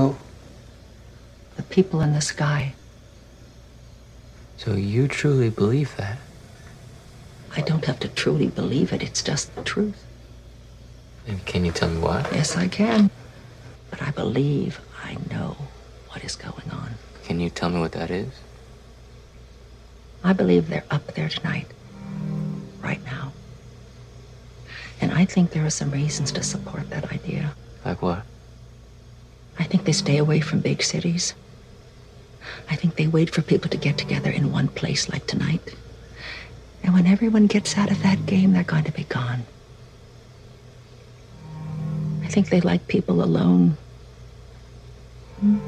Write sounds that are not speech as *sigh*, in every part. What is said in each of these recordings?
Oh, The people in the sky. so you truly believe that? I don't have to truly believe it, it's just the truth. And can you tell me why? Yes, I can. But I believe I know what is going on. Can you tell me what that is? I believe they're up there tonight, right now. And I think there are some reasons to support that idea. Like what? I think they stay away from big cities. I think they wait for people to get together in one place like tonight. And when everyone gets out of that game, they're going to be gone. I think they like people alone. Hmm.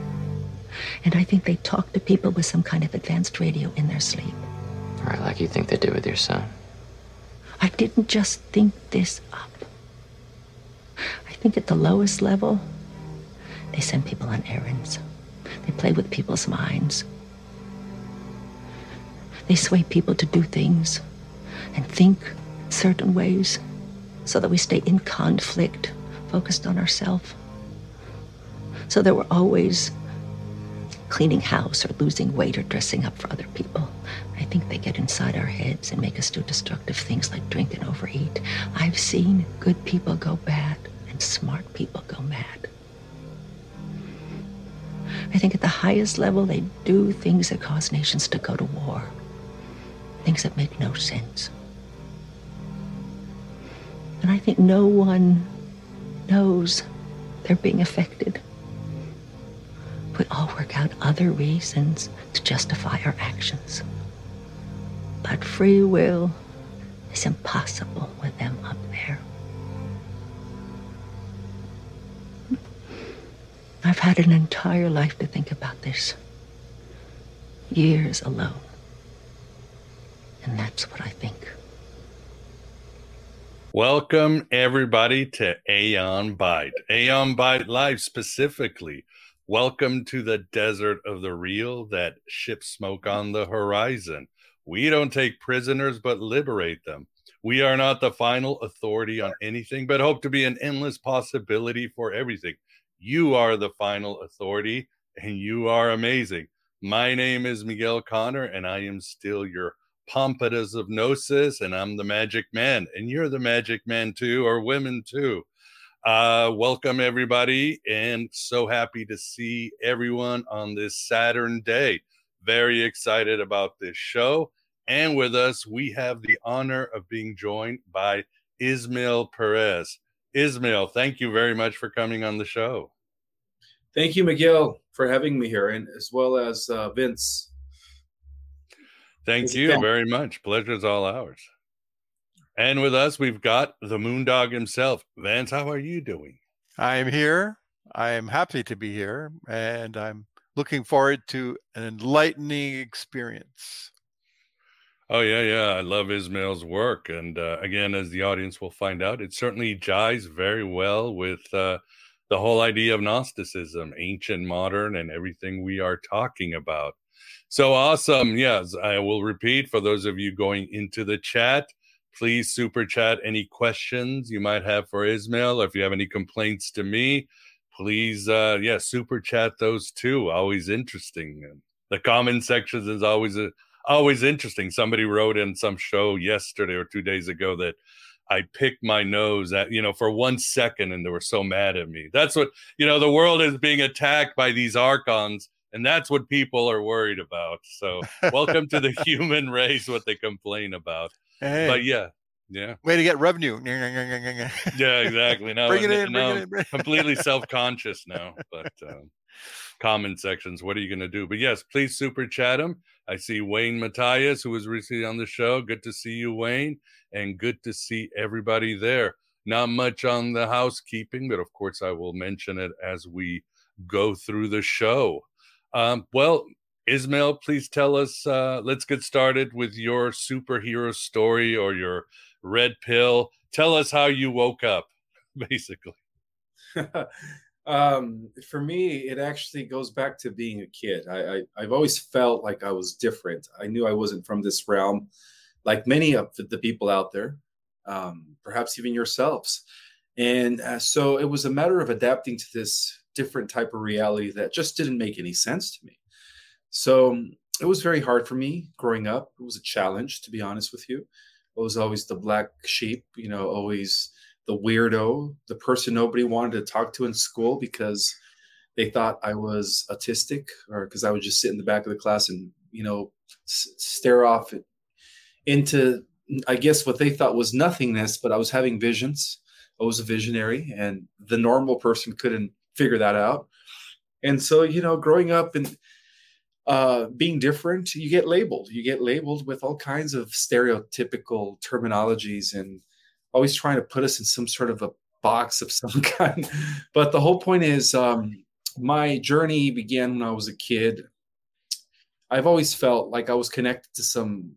And I think they talk to people with some kind of advanced radio in their sleep. Right, like you think they did with your son. I didn't just think this up. I think at the lowest level, they send people on errands. They play with people's minds. They sway people to do things and think certain ways so that we stay in conflict, focused on ourselves. So that we're always cleaning house or losing weight or dressing up for other people. I think they get inside our heads and make us do destructive things like drink and overeat. I've seen good people go bad and smart people go mad. I think at the highest level, they do things that cause nations to go to war, things that make no sense. And I think no one knows they're being affected. We all work out other reasons to justify our actions. But free will is impossible with them up there. I've had an entire life to think about this. Years alone. And that's what I think. Welcome everybody to Aeon Byte. Aeon Byte Live specifically. Welcome to the desert of the real, that ship smoke on the horizon. We don't take prisoners but liberate them. We are not the final authority on anything, but hope to be an endless possibility for everything. You are the final authority, and you are amazing. My name is Miguel Connor, and I am still your Pompadour of Gnosis, and I'm the Magic Man, and you're the Magic Man too, or women too. Uh, welcome everybody, and so happy to see everyone on this Saturn day. Very excited about this show, and with us we have the honor of being joined by Ismael Perez. Ismael, thank you very much for coming on the show. Thank you, Miguel, for having me here, and as well as uh, Vince. Thank It's you pleasure. very much. Pleasure's all ours. And with us, we've got the Moondog himself. Vance, how are you doing? I am here. I am happy to be here, and I'm looking forward to an enlightening experience. Oh yeah, yeah. I love Ismael's work, and uh, again, as the audience will find out, it certainly jives very well with uh, the whole idea of Gnosticism, ancient, modern, and everything we are talking about. So awesome! Yes, I will repeat for those of you going into the chat. Please super chat any questions you might have for Ismael. Or if you have any complaints to me, please, uh, yeah, super chat those too. Always interesting. The comment sections is always a always interesting. Somebody wrote in some show yesterday or two days ago that I picked my nose at, you know, for one second and they were so mad at me. That's what, you know, the world is being attacked by these archons and that's what people are worried about. So, welcome to the *laughs* human race, what they complain about. Hey, But yeah, yeah, way to get revenue. yeah, exactly. Now, bring it in, now bring it in. Completely *laughs* self-conscious now but um, comment sections what are you going to do but yes please super chat them i see wayne matthias who was recently on the show good to see you wayne and good to see everybody there not much on the housekeeping but of course i will mention it as we go through the show. Um, well, Ismael, please tell us. Uh, let's get started with your superhero story or your red pill. Tell us how you woke up, *laughs* basically. *laughs* um, for me, it actually goes back to being a kid. I, I have always felt like I was different. I knew I wasn't from this realm, like many of the, people out there, um, perhaps even yourselves. And uh, so it was a matter of adapting to this different type of reality that just didn't make any sense to me. So it was very hard for me growing up. It was a challenge, to be honest with you. I was always the black sheep, you know, always the weirdo, the person nobody wanted to talk to in school because they thought I was autistic or because I would just sit in the back of the class and, you know, s- stare off into, I guess, what they thought was nothingness, but I was having visions. I was a visionary, and the normal person couldn't figure that out. And so, you know, growing up and uh, being different, you get labeled. You get labeled with all kinds of stereotypical terminologies and always trying to put us in some sort of a box of some *laughs* kind. but the whole point is, um, my journey began when I was a kid. I've always felt like I was connected to some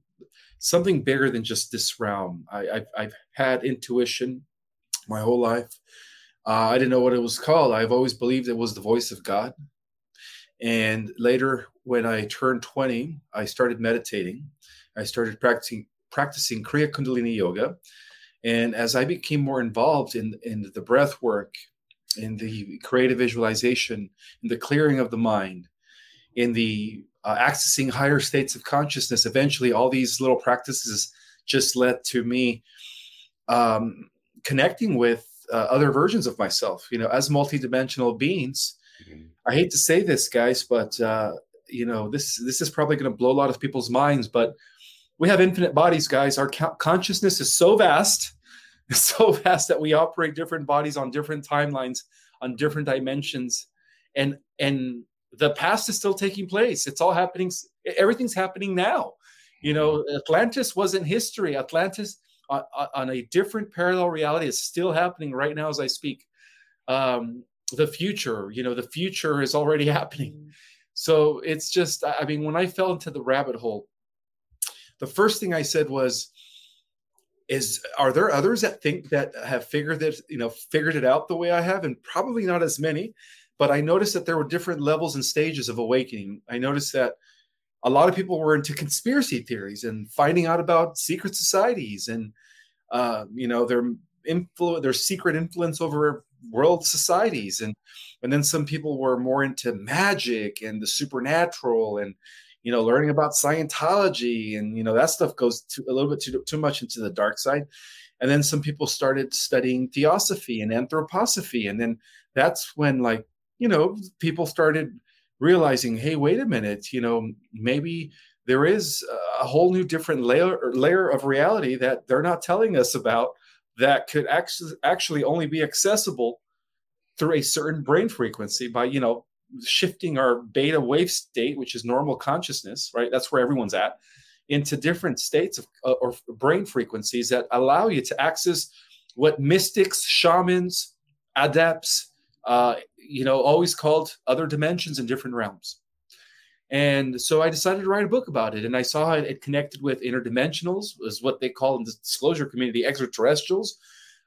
something bigger than just this realm. I, have I've had intuition my whole life. Uh, I didn't know what it was called. I've always believed it was the voice of God. And later, when I turned 20, I started meditating. I started practicing practicing Kriya Kundalini Yoga. And as I became more involved in, in the breath work, in the creative visualization, in the clearing of the mind, in the uh, accessing higher states of consciousness, eventually all these little practices just led to me um, connecting with uh, other versions of myself. You know, as multidimensional beings, mm-hmm. I hate to say this, guys, but uh, you know, this this is probably going to blow a lot of people's minds. But we have infinite bodies, guys. Our co- consciousness is so vast, *laughs* so vast that we operate different bodies on different timelines, on different dimensions, and and the past is still taking place. It's all happening. Everything's happening now. You know. Atlantis wasn't history. Atlantis on, on a different parallel reality is still happening right now as I speak. Um, the future, you know, the future is already *laughs* happening. So it's just, I mean, when I fell into the rabbit hole, the first thing I said was, is are there others that think that have figured it, you know, figured it out the way I have? And probably not as many, but I noticed that there were different levels and stages of awakening. I noticed that a lot of people were into conspiracy theories and finding out about secret societies and uh, you know their influence their secret influence over world societies and and then some people were more into magic and the supernatural and you know learning about scientology and you know that stuff goes a little bit too, too much into the dark side. And then some people started studying theosophy and anthroposophy. And then that's when like you know people started realizing, hey, wait a minute, you know, maybe there is a whole new different layer layer of reality that they're not telling us about that could actually actually only be accessible through a certain brain frequency by you know shifting our beta wave state which is normal consciousness right that's where everyone's at into different states of uh, or brain frequencies that allow you to access what mystics shamans adepts uh, you know, always called other dimensions and different realms. And so I decided to write a book about it. And I saw it, it connected with interdimensionals, is what they call in the disclosure community extraterrestrials.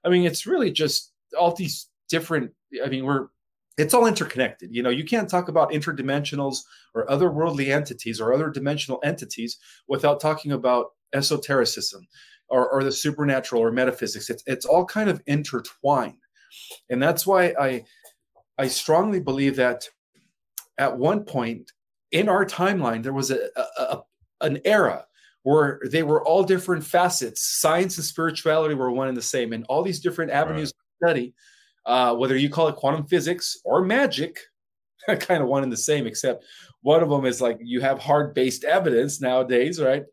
I mean, it's really just all these different, I mean, we're it's all interconnected. You know, you can't talk about interdimensionals or otherworldly entities or other dimensional entities without talking about esotericism or, or the supernatural or metaphysics. It's it's all kind of intertwined. And that's why I I strongly believe that at one point in our timeline, there was a, a, a, an era where they were all different facets. Science and spirituality were one and the same, and all these different avenues right. of study, uh, whether you call it quantum physics or magic, *laughs* kind of one and the same, except one of them is like you have hard based evidence nowadays, right?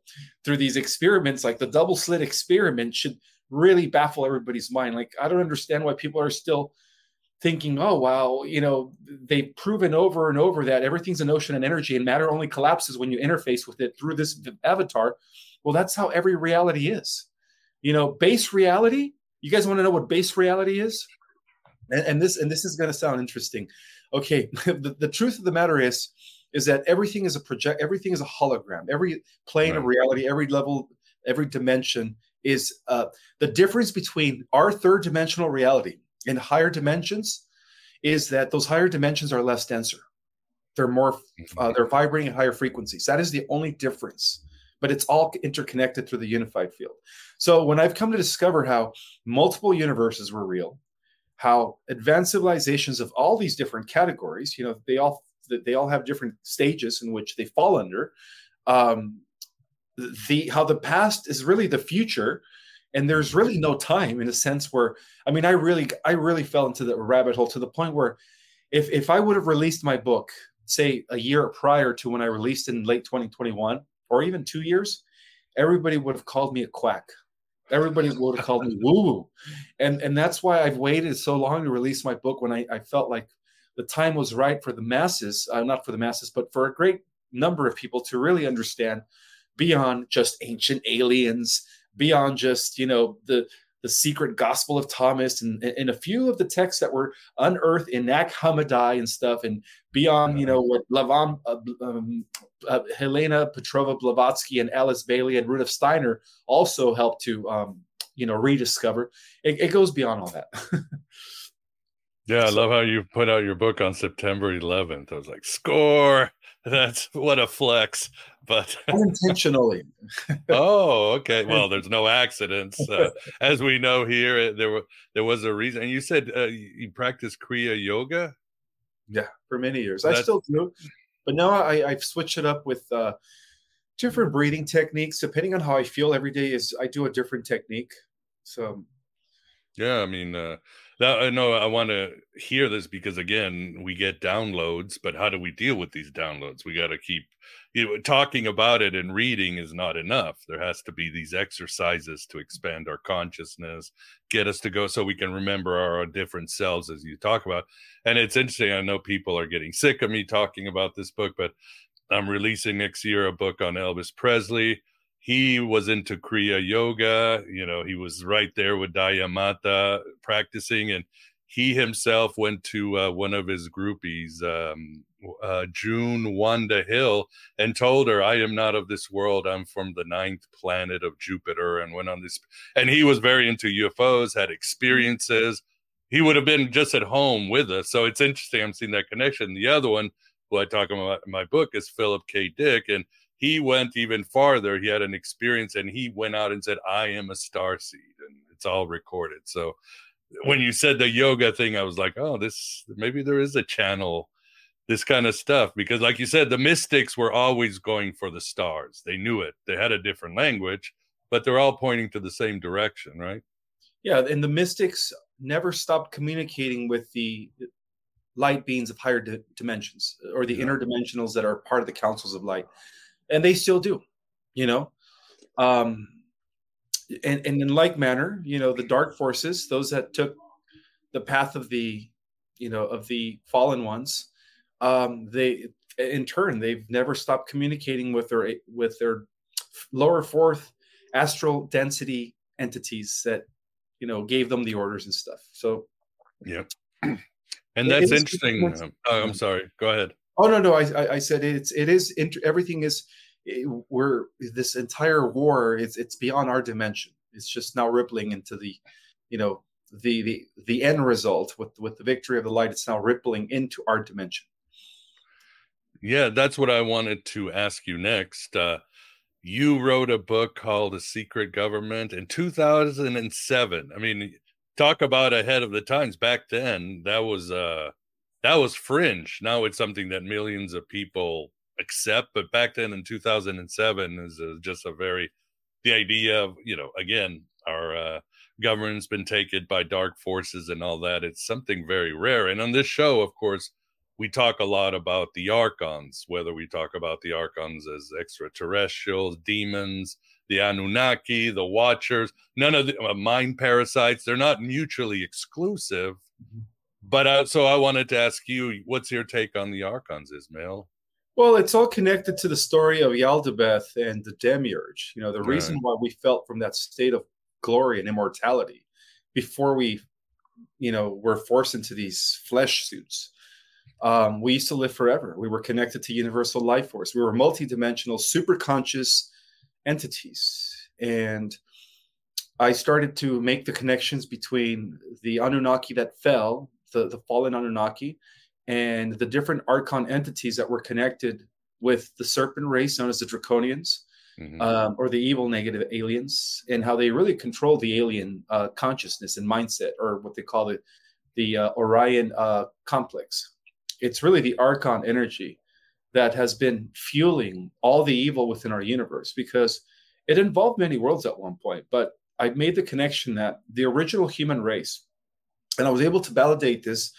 Through these experiments, like the double slit experiment should really baffle everybody's mind. Like, I don't understand why people are still thinking, oh, wow, you know, they've proven over and over that everything's an ocean and energy and matter only collapses when you interface with it through this avatar. Well, that's how every reality is. You know, base reality, you guys want to know what base reality is? And, and this and this is going to sound interesting. okay, *laughs* the, the truth of the matter is, is that everything is a project, everything is a hologram. Every plane right. of reality, every level, every dimension is uh, the difference between our third dimensional reality and higher dimensions is that those higher dimensions are less denser. They're more, mm-hmm. uh, they're vibrating at higher frequencies. That is the only difference, but it's all interconnected through the unified field. So when I've come to discover how multiple universes were real, how advanced civilizations of all these different categories, you know, they all they all have different stages in which they fall under. Um, the how the past is really the future and there's really no time in a sense where i mean i really i really fell into the rabbit hole to the point where if if i would have released my book say a year prior to when i released in late 2021 or even two years everybody would have called me a quack everybody would have called me *laughs* woo woo and and that's why i've waited so long to release my book when i, I felt like the time was right for the masses uh, not for the masses but for a great number of people to really understand beyond just ancient aliens, beyond just, you know, the the secret gospel of Thomas and, and a few of the texts that were unearthed in Nag Hammadi and stuff, and beyond, you know, what Lavam, uh, um, uh, Helena Petrova Blavatsky and Alice Bailey and Rudolf Steiner also helped to, um, you know, rediscover. It, it goes beyond all that. *laughs* yeah, I love how you put out your book on September 11th. I was like, score. *laughs* That's what a flex, but *laughs* unintentionally. oh, okay. *laughs* Well, there's no accidents, uh, as we know here. There were there was a reason, and you said uh, you practice Kriya yoga. Yeah, for many years. That's... I still do, but now I, I've switched it up with uh, different breathing techniques. Depending on how I feel every day, is I do a different technique. So, yeah, I mean, uh, that, I know I want to hear this because again, we get downloads, but how do we deal with these downloads? We got to keep you know, talking about it and reading is not enough. There has to be these exercises to expand our consciousness, get us to go so we can remember our different selves as you talk about. And it's interesting. I know people are getting sick of me talking about this book, but I'm releasing next year a book on Elvis Presley he was into Kriya Yoga. You know, he was right there with Daya Mata practicing, and he himself went to uh, one of his groupies, um, uh, June Wanda Hill, and told her, "I am not of this world. I'm from the ninth planet of Jupiter." And went on this, and he was very into UFOs, had experiences. He would have been just at home with us. So it's interesting. I'm seeing that connection. The other one, who I talk about in my book, is Philip K. Dick, and he went even farther. He had an experience and he went out and said, I am a star seed. And it's all recorded. So when you said the yoga thing, I was like, oh, this maybe there is a channel, this kind of stuff. Because, like you said, the mystics were always going for the stars. They knew it. They had a different language, but they're all pointing to the same direction, right? Yeah. And the mystics never stopped communicating with the light beings of higher di- dimensions or the yeah. interdimensionals that are part of the councils of light and they still do, you know. Um, and, and in like manner, you know, the dark forces, those that took the path of the, you know, of the fallen ones, um, they in turn they've never stopped communicating with their with their lower fourth astral density entities that you know gave them the orders and stuff. So, yeah, *clears throat* and that's interesting. Um, oh, I'm sorry. Go ahead. Oh no, no. I I said it's it is everything is it, we're this entire war it's it's beyond our dimension. It's just now rippling into the you know the the the end result with with the victory of the light it's now rippling into our dimension. Yeah that's what i wanted to ask you next. Uh you wrote a book called a secret government in 2007 i mean talk about ahead of the times. Back then that was uh that was fringe now it's something that millions of people accept. But back then in 2007 is a, just a very the idea of you know again our uh, government's been taken by dark forces and all that. It's something very rare. And on this show, of course, we talk a lot about the archons, whether we talk about the archons as extraterrestrials, demons, the Anunnaki, the Watchers, none of the uh, mind parasites. They're not mutually exclusive. But uh, so I wanted to ask you, what's your take on the archons, Ismael? Well, it's all connected to the story of Yaldabaoth and the Demiurge. You know, the right. reason why we felt from that state of glory and immortality before we, you know, were forced into these flesh suits. um, we used to live forever. We were connected to universal life force. We were multidimensional, super conscious entities. And I started to make the connections between the Anunnaki that fell, the, the fallen Anunnaki, and the different Archon entities that were connected with the serpent race known as the Draconians. Mm-hmm. Um, or the evil negative aliens, and how they really control the alien uh, consciousness and mindset, or what they call the the uh, Orion uh, complex it's really the archon energy that has been fueling all the evil within our universe because it involved many worlds at one point but i made the connection that the original human race and i was able to validate this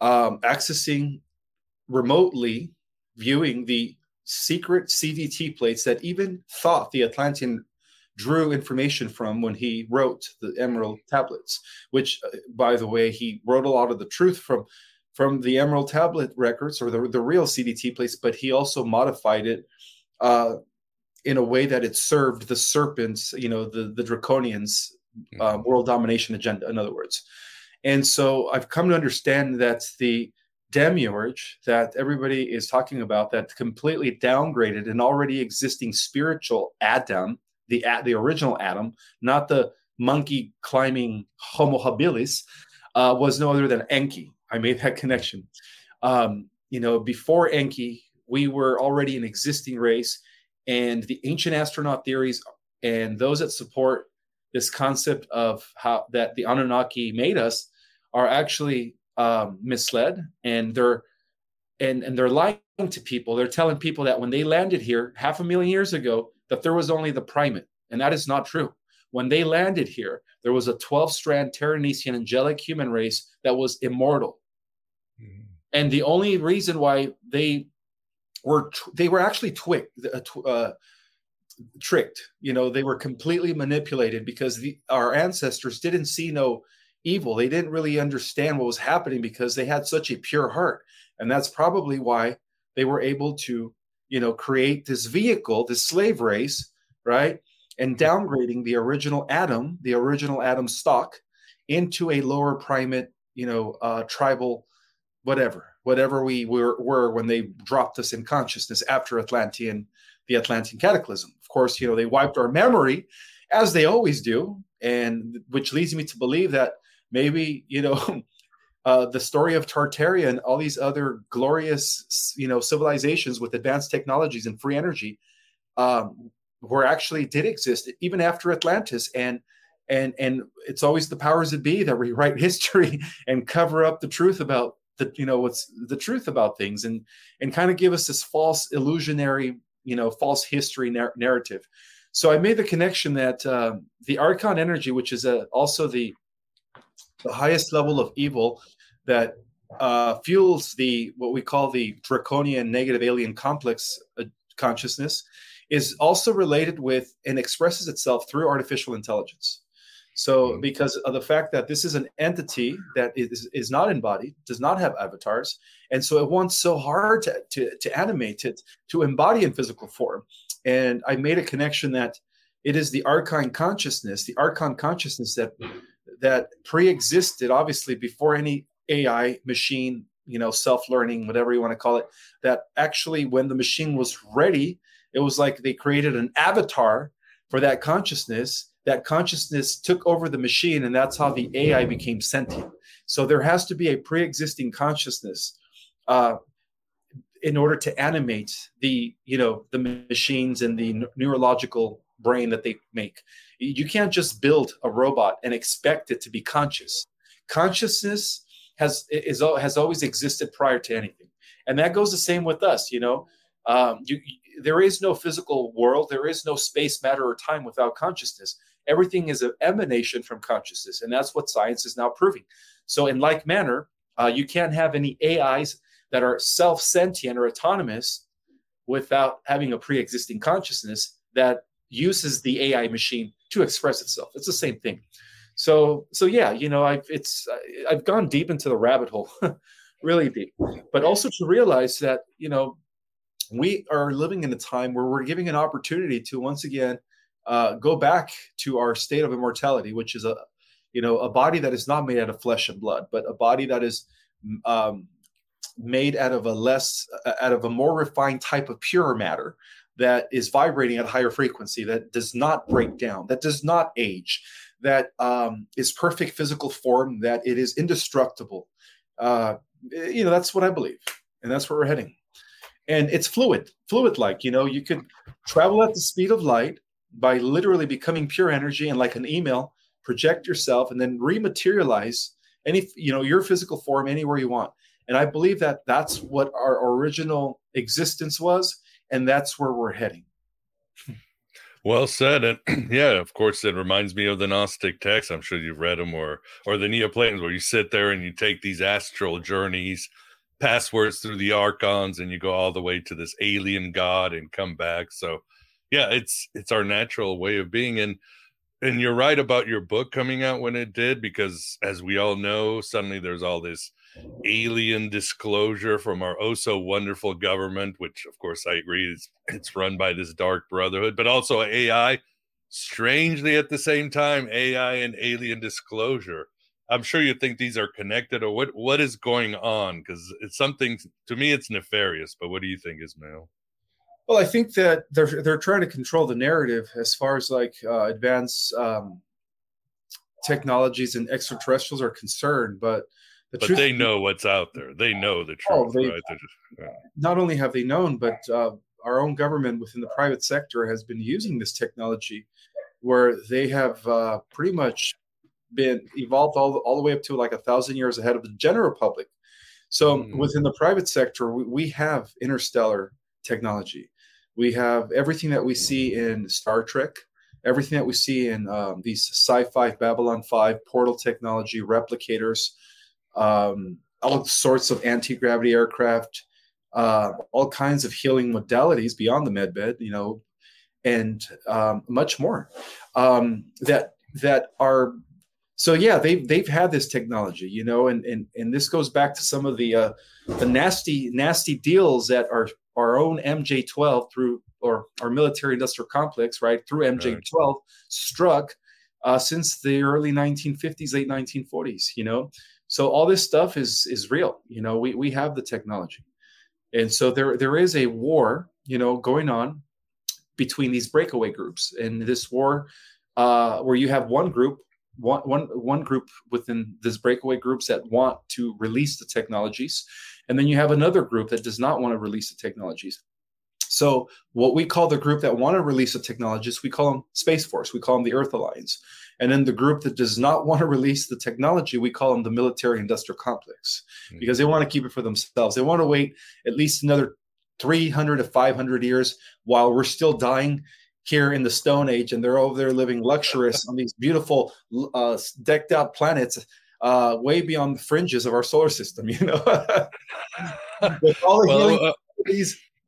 um, accessing remotely viewing the secret cdt plates that even Thoth the atlantean drew information from when he wrote the emerald tablets which uh, by the way he wrote a lot of the truth from from the Emerald Tablet records or the, the real CDT plates, but he also modified it uh, in a way that it served the serpents, you know, the, the draconians uh, world domination agenda, in other words. And so I've come to understand that the demiurge that everybody is talking about that completely downgraded an already existing spiritual Adam, the, the original Adam, not the monkey climbing Homo habilis, uh, was no other than Enki, I made that *laughs* connection. Um, you know, before Enki, we were already an existing race, and the ancient astronaut theories and those that support this concept of how that the Anunnaki made us are actually um, misled, and they're and and they're lying to people. They're telling people that when they landed here half a million years ago, that there was only the primate, and that is not true. When they landed here, there was a 12 strand Terranesian angelic human race that was immortal. And the only reason why they were they were actually twicked, uh, uh, tricked. You know, they were completely manipulated because the, our ancestors didn't see no evil. They didn't really understand what was happening because they had such a pure heart, and that's probably why they were able to, you know, create this vehicle, this slave race, right? And downgrading the original Adam, the original Adam stock, into a lower primate, you know, uh, tribal whatever, whatever we were, were when they dropped us in consciousness after Atlantean, the Atlantean cataclysm. Of course, you know, they wiped our memory as they always do, and which leads me to believe that maybe, you know, *laughs* uh, the story of Tartaria and all these other glorious, you know, civilizations with advanced technologies and free energy um, were actually did exist even after Atlantis. And and and it's always the powers that be that *laughs* rewrite history *laughs* and cover up the truth about the you know what's the truth about things and and kind of give us this false illusionary you know false history nar- narrative so i made the connection that uh, the archon energy which is a, also the the highest level of evil that uh, fuels the what we call the draconian negative alien complex uh, consciousness is also related with and expresses itself through artificial intelligence so, mm-hmm. because of the fact that this is an entity that is, is not embodied, does not have avatars, and so it wants so hard to, to, to animate it, to embody in physical form. And I made a connection that it is the archon consciousness, the archon consciousness that that pre-existed, obviously, before any AI machine, you know, self-learning, whatever you want to call it. That actually, when the machine was ready, it was like they created an avatar for that consciousness that consciousness took over the machine and that's how the ai became sentient so there has to be a pre-existing consciousness uh, in order to animate the you know the machines and the neurological brain that they make you can't just build a robot and expect it to be conscious. Consciousness has is has always existed prior to anything. And that goes the same with us you know? Um, you, there is no physical world. There is no space matter or time without consciousness. Everything is an emanation from consciousness, and that's what science is now proving. So, in like manner, uh, you can't have any AIs that are self sentient or autonomous without having a pre existing consciousness that uses the AI machine to express itself. It's the same thing. So, so yeah, you know, I've it's I've gone deep into the rabbit hole, *laughs* really deep, but also to realize that you know we are living in a time where we're giving an opportunity to once again uh, go back to our state of immortality, which is a you know a body that is not made out of flesh and blood, but a body that is um, made out of a less uh, out of a more refined type of pure matter that is vibrating at a higher frequency that does not break down that does not age that um, is perfect physical form that it is indestructible. Uh, you know that's what i believe and that's where we're heading. And it's fluid fluid like you know you could travel at the speed of light by literally becoming pure energy and like an email project yourself and then rematerialize any you know your physical form anywhere you want. And i believe that that's what our original existence was and that's where we're heading. Well said and *clears throat* yeah of course it reminds me of the gnostic texts. I'm sure you've read them or or the neoplatons where you sit there and you take these astral journeys passwords through the archons and you go all the way to this alien god and come back. So yeah it's it's our natural way of being and and you're right about your book coming out when it did because as we all know suddenly there's all this alien disclosure from our oh so wonderful government which of course i agree is it's run by this dark brotherhood but also ai strangely at the same time ai and alien disclosure. I'm sure you think these are connected or what what is going on? Because it's something to me it's nefarious but what do you think ismael? Well, I think that they're they're trying to control the narrative as far as like uh, advanced um, technologies and extraterrestrials are concerned, but the but truth, they know what's out there. They know the oh, truth, oh, they, right? Just, yeah. Not only have they known, but uh, our own government within the private sector has been using this technology, where they have uh, pretty much been evolved all, all the way up to like a thousand years ahead of the general public. So mm. within the private sector, we, we have interstellar technology. We have everything that we see in Star Trek, everything that we see in um, these sci-fi Babylon 5 portal technology, replicators, um, all sorts of anti-gravity aircraft, uh, all kinds of healing modalities beyond the medbed, you know, and um, much more um, that that are so yeah they've they've had this technology you know and and and this goes back to some of the uh the nasty nasty deals that are our own MJ12 through or our military industrial complex, right, through MJ12 right. struck uh, since the early 1950s, late 1940s. You know, so all this stuff is is real. You know, we we have the technology, and so there there is a war, you know, going on between these breakaway groups, and this war uh, where you have one group. One, one, one group within this breakaway groups that want to release the technologies and then you have another group that does not want to release the technologies. So, what we call the group that want to release the technologies, we call them Space Force, we call them the Earth Alliance. And then the group that does not *laughs* want to release the technology, we call them the military industrial complex mm-hmm. because they want to keep it for themselves. They want to wait at least another 300 to 500 years while we're still dying here in the Stone Age and they're over there living luxurious *laughs* on these beautiful, uh, decked out planets uh, way beyond the fringes of our solar system, *laughs* you know, with all the well, healing uh,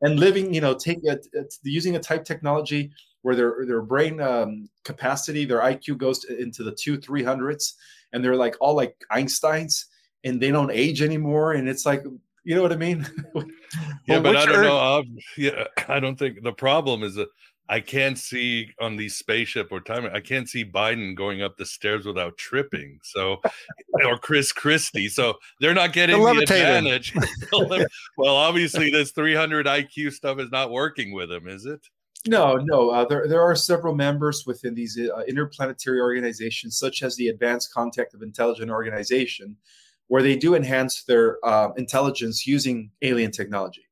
and living, you know, take it, using a type technology where their their brain um, capacity, their IQ goes to, into the two three hundreds, and they're like all like Einstein's, and they don't age anymore, and it's like. You know what I mean? *laughs* yeah, well, but I don't know. Um, yeah, I don't think the problem is that I can't see on these spaceship or time. I can't see Biden going up the stairs without tripping. So, or Chris Christie. So they're not getting the advantage. *laughs* well, obviously, this 300 IQ stuff is not working with him, is it? No, no. Uh, there, there are several members within these uh, interplanetary organizations, such as the Advanced Contact of Intelligent Organization, where they do enhance their uh, intelligence using alien technology,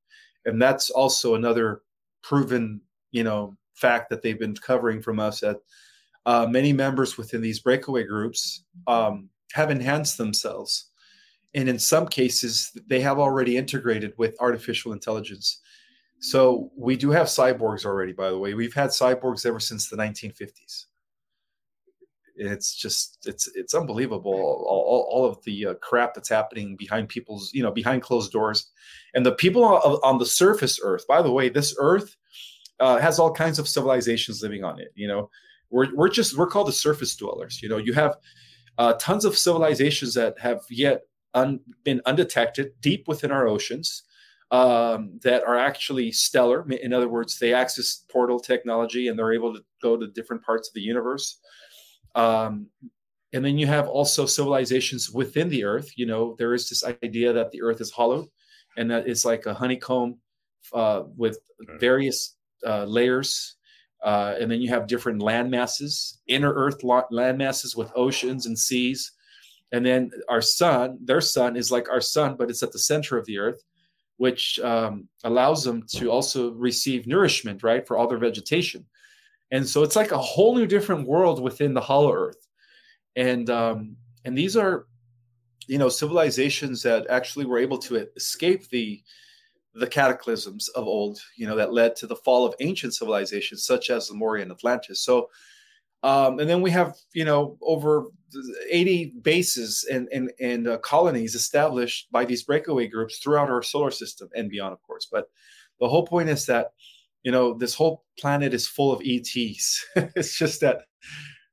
and that's also another proven, you know, fact that they've been covering from us that uh, many members within these breakaway groups um, have enhanced themselves. And in some cases, they have already integrated with artificial intelligence. So we do have cyborgs already, by the way. We've had cyborgs ever since the 1950s. It's just it's it's unbelievable all, all, all of the uh, crap that's happening behind people's you know behind closed doors, and the people on, on the surface Earth. By the way, this Earth uh, has all kinds of civilizations living on it. You know, we're we're just we're called the surface dwellers. You know, you have uh, tons of civilizations that have yet un, been undetected deep within our oceans um, that are actually stellar. In other words, they access portal technology and they're able to go to different parts of the universe. Um, and then you have also civilizations within the Earth. You know, there is this idea that the Earth is hollow and that it's like a honeycomb uh, with various uh, layers. Uh, and then you have different land masses, inner Earth land masses with oceans and seas. And then our sun, their sun is like our sun, but it's at the center of the Earth, which um, allows them to also receive nourishment, right, for all their vegetation. And so it's like a whole new different world within the hollow Earth. And um, and these are, you know, civilizations that actually were able to escape the the cataclysms of old, you know, that led to the fall of ancient civilizations such as the Mauryan Atlantis. So, um, and then we have, you know, over 80 bases and and, and uh, colonies established by these breakaway groups throughout our solar system and beyond, of course. But the whole point is that, you know, this whole planet is full of ETs. *laughs* it's just that,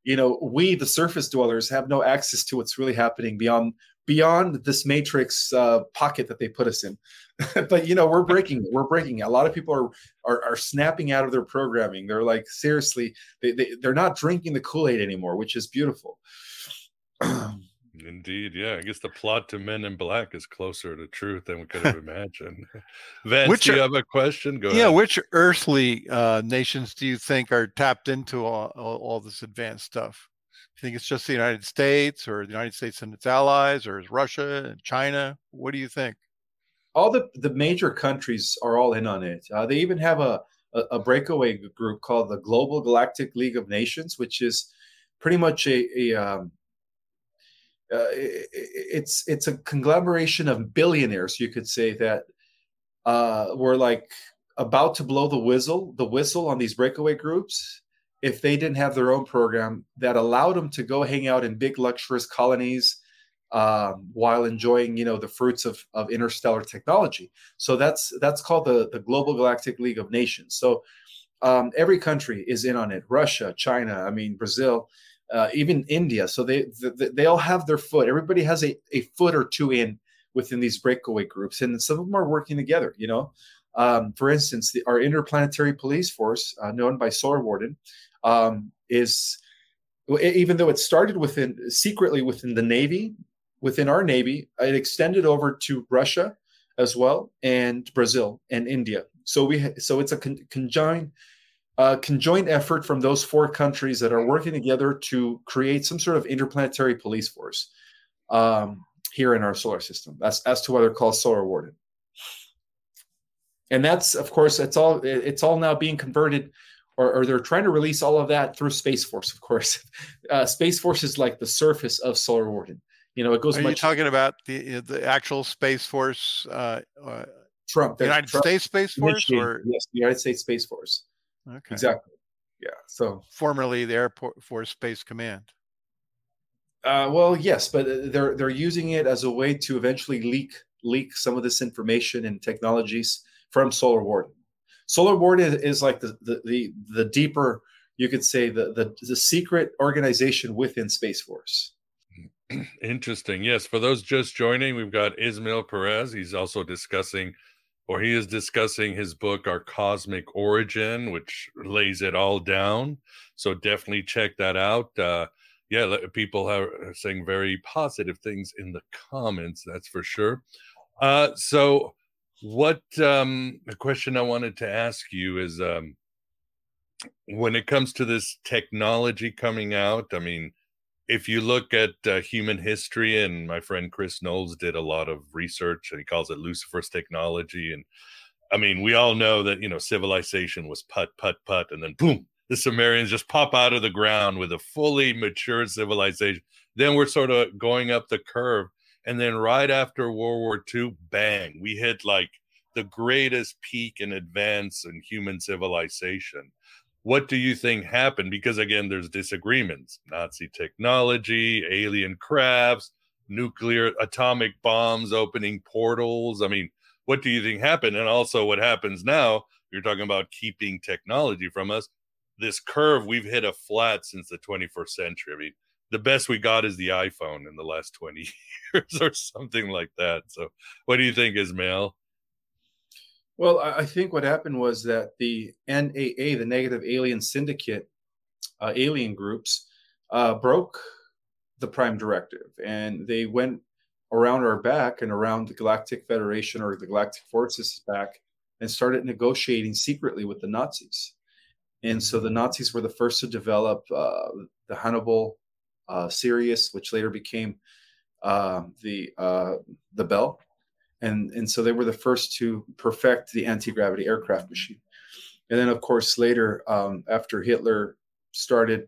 you know, we, the surface dwellers, have no access to what's really happening beyond beyond this matrix uh, pocket that they put us in. *laughs* but you know, we're breaking. We're breaking. A lot of people are, are are snapping out of their programming. They're like seriously, they, they they're not drinking the Kool Aid anymore, which is beautiful. *clears throat* Indeed, yeah. I guess the plot to Men in Black is closer to truth than we could have *laughs* imagined. *laughs* Vance, which do you have a question? Go yeah, ahead. which earthly uh, nations do you think are tapped into all, all, all this advanced stuff? You think it's just the United States or the United States and its allies, or is Russia and China? What do you think? All the, the major countries are all in on it. Uh, they even have a, a, a, breakaway group called the Global Galactic League of Nations, which is pretty much a, a um, uh, it, it's it's a conglomeration of billionaires, you could say that uh, were like about to blow the whistle, the whistle on these breakaway groups, if they didn't have their own program that allowed them to go hang out in big luxurious colonies um, while enjoying you know the fruits of, of interstellar technology. So that's that's called the, the global galactic league of nations. So um, every country is in on it. Russia china i mean brazil uh, even india. So they, they they all have their foot. Everybody has a, a foot or two in within these breakaway groups and some of them are working together you know? Um, for instance the, our interplanetary police force uh, known by solar warden um, is even though it started within secretly within the Navy, within our Navy, it extended over to Russia as well and Brazil and India. So we so it's a con- conjoined uh, conjoined effort from those four countries that are working together to create some sort of interplanetary police force um, here in our solar system. That's as to why they're called solar warden. And that's of course it's all it's all now being converted or, or, they're trying to release all of that through Space Force, of course. *laughs* Uh, Space Force is like the surface of Solar Warden. You know, it goes. Are much- you talking about the the actual Space Force? Uh, uh, Trump, the United Trump States Space Force, or yes, the United States Space Force. Okay, exactly. Yeah. So formerly the Air Force Space Command. Uh, well, yes, but they're they're using it as a way to eventually leak leak some of this information and technologies from Solar Warden. Solar Warden is, is like the, the, the the deeper, you could say the the the secret organization within Space Force. *clears throat* Interesting. Yes, for those just joining, we've got Ismael Perez. He's also discussing, or he is discussing his book, Our Cosmic Origin, which lays it all down. So definitely check that out. Uh, yeah, people are saying very positive things in the comments. That's for sure. Uh, so what um the question I wanted to ask you is um when it comes to this technology coming out, I mean, if you look at uh, human history, and my friend Chris Knowles did a lot of research, and he calls it Lucifer's technology. And I mean, we all know that you know civilization was put, put, put, and then boom, the Sumerians just pop out of the ground with a fully mature civilization. Then we're sort of going up the curve, and then right after World War II, bang, we hit like the greatest peak in advance in human civilization. What do you think happened? Because again, there's disagreements. Nazi technology, alien crafts, nuclear atomic bombs opening portals. I mean, what do you think happened? And also what happens now, you're talking about keeping technology from us. This curve, we've hit a flat since the 21st century. I mean, the best we got is the iPhone in the last 20 *laughs* years or something like that. So, what do you think, Ismael? Well, I think what happened was that the NAA, the Negative Alien Syndicate, uh, alien groups, uh, broke the Prime Directive, and they went around our back and around the Galactic Federation or the Galactic Forces back and started negotiating secretly with the Nazis. And so the Nazis were the first to develop uh, the Haunebu uh, Sirius, which later became uh, the uh, the Bell, and and so they were the first to perfect the anti gravity aircraft machine. And then, of course, later um, after Hitler started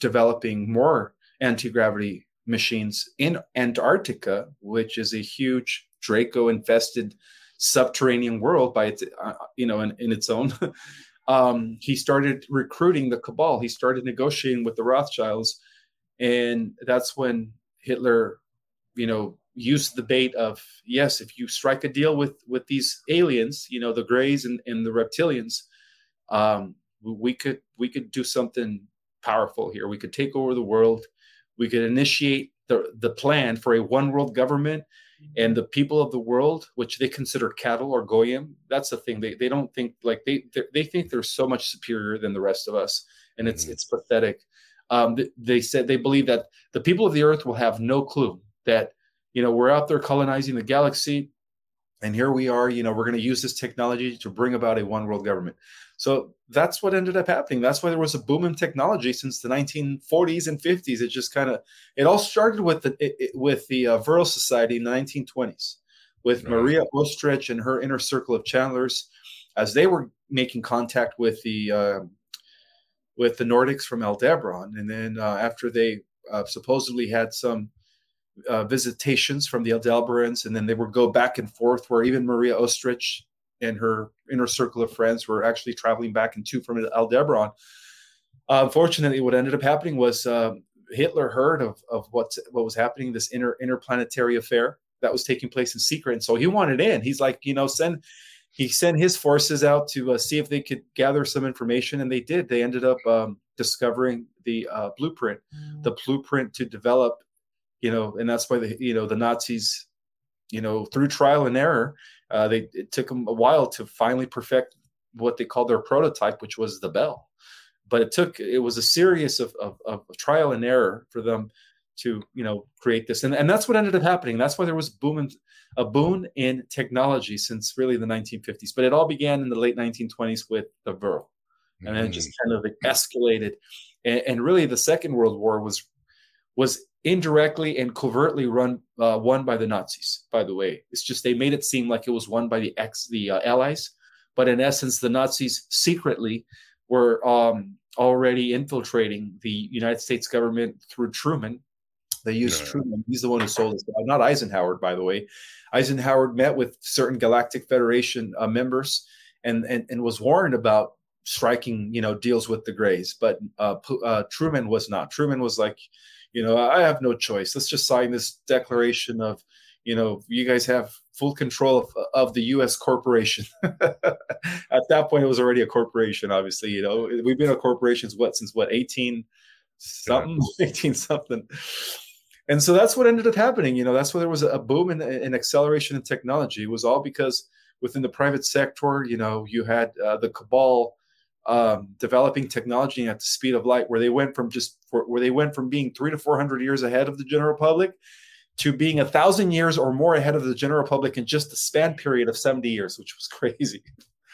developing more anti gravity machines in Antarctica, which is a huge Draco infested subterranean world by its uh, you know in, in its own *laughs* um, he started recruiting the cabal he started negotiating with the rothschilds and that's when hitler you know used the bait of yes if you strike a deal with with these aliens you know the grays and, and the reptilians um, we could we could do something powerful here. We could take over the world. We could initiate the the plan for a one world government and the people of the world which they consider cattle or goyim. That's the thing. They, they don't think like they they think they're so much superior than the rest of us. And it's mm-hmm. it's pathetic um, they said they believe that the people of the earth will have no clue that you know we're out there colonizing the galaxy and here we are you know we're going to use this technology to bring about a one world government so that's what ended up happening. That's why there was a boom in technology since the 1940s and 50s. It just kind of it all started with the it, with the uh, Vril Society in the 1920s, with right. Maria Orsic and her inner circle of channelers, as they were making contact with the uh, with the Nordics from Aldebaran, and then uh, after they uh, supposedly had some uh, visitations from the Aldebarans, and then they would go back and forth, where even Maria Orsic and her inner circle of friends were actually traveling back and two from Aldebaran. Uh, unfortunately, what ended up happening was uh, Hitler heard of, of what what was happening, this inter interplanetary affair that was taking place in secret, and so he wanted in. He's like, you know, send he sent his forces out to uh, see if they could gather some information, and they did. They ended up um, discovering the uh, blueprint, the blueprint to develop, you know, and that's why the you know the Nazis, you know, through trial and error, uh, they it took them a while to finally perfect what they called their prototype, which was the bell. But it took it was a series of, of, of trial and error for them to you know create this, and and that's what ended up happening. That's why there was boom in, a boom in technology since really the 1950s. But it all began in the late 1920s with the Vril, and then it just mm-hmm. kind of escalated. And, and really, the Second World War was was indirectly and covertly run uh, won by the Nazis. By the way, it's just they made it seem like it was won by the ex the uh, Allies, but in essence, the Nazis secretly were um, already infiltrating the United States government through Truman. They used yeah. Truman. He's the one who sold this. Not Eisenhower, by the way. Eisenhower met with certain Galactic Federation uh, members and, and and was warned about striking, you know, deals with the Greys. But uh, uh, Truman was not. Truman was like, you know, I have no choice. Let's just sign this declaration of, you know, you guys have full control of, of the U.S. corporation. *laughs* At that point, it was already a corporation. Obviously, you know, we've been a corporation what since what eighteen something, yeah. *laughs* eighteen something. And so that's what ended up happening. You know, that's why there was a boom in, in acceleration in technology. It was all because within the private sector, you know, you had uh, the cabal um, developing technology at the speed of light, where they went from just for, where they went from being three to four hundred years ahead of the general public to being a thousand years or more ahead of the general public in just the span period of 70 years, which was *laughs* crazy.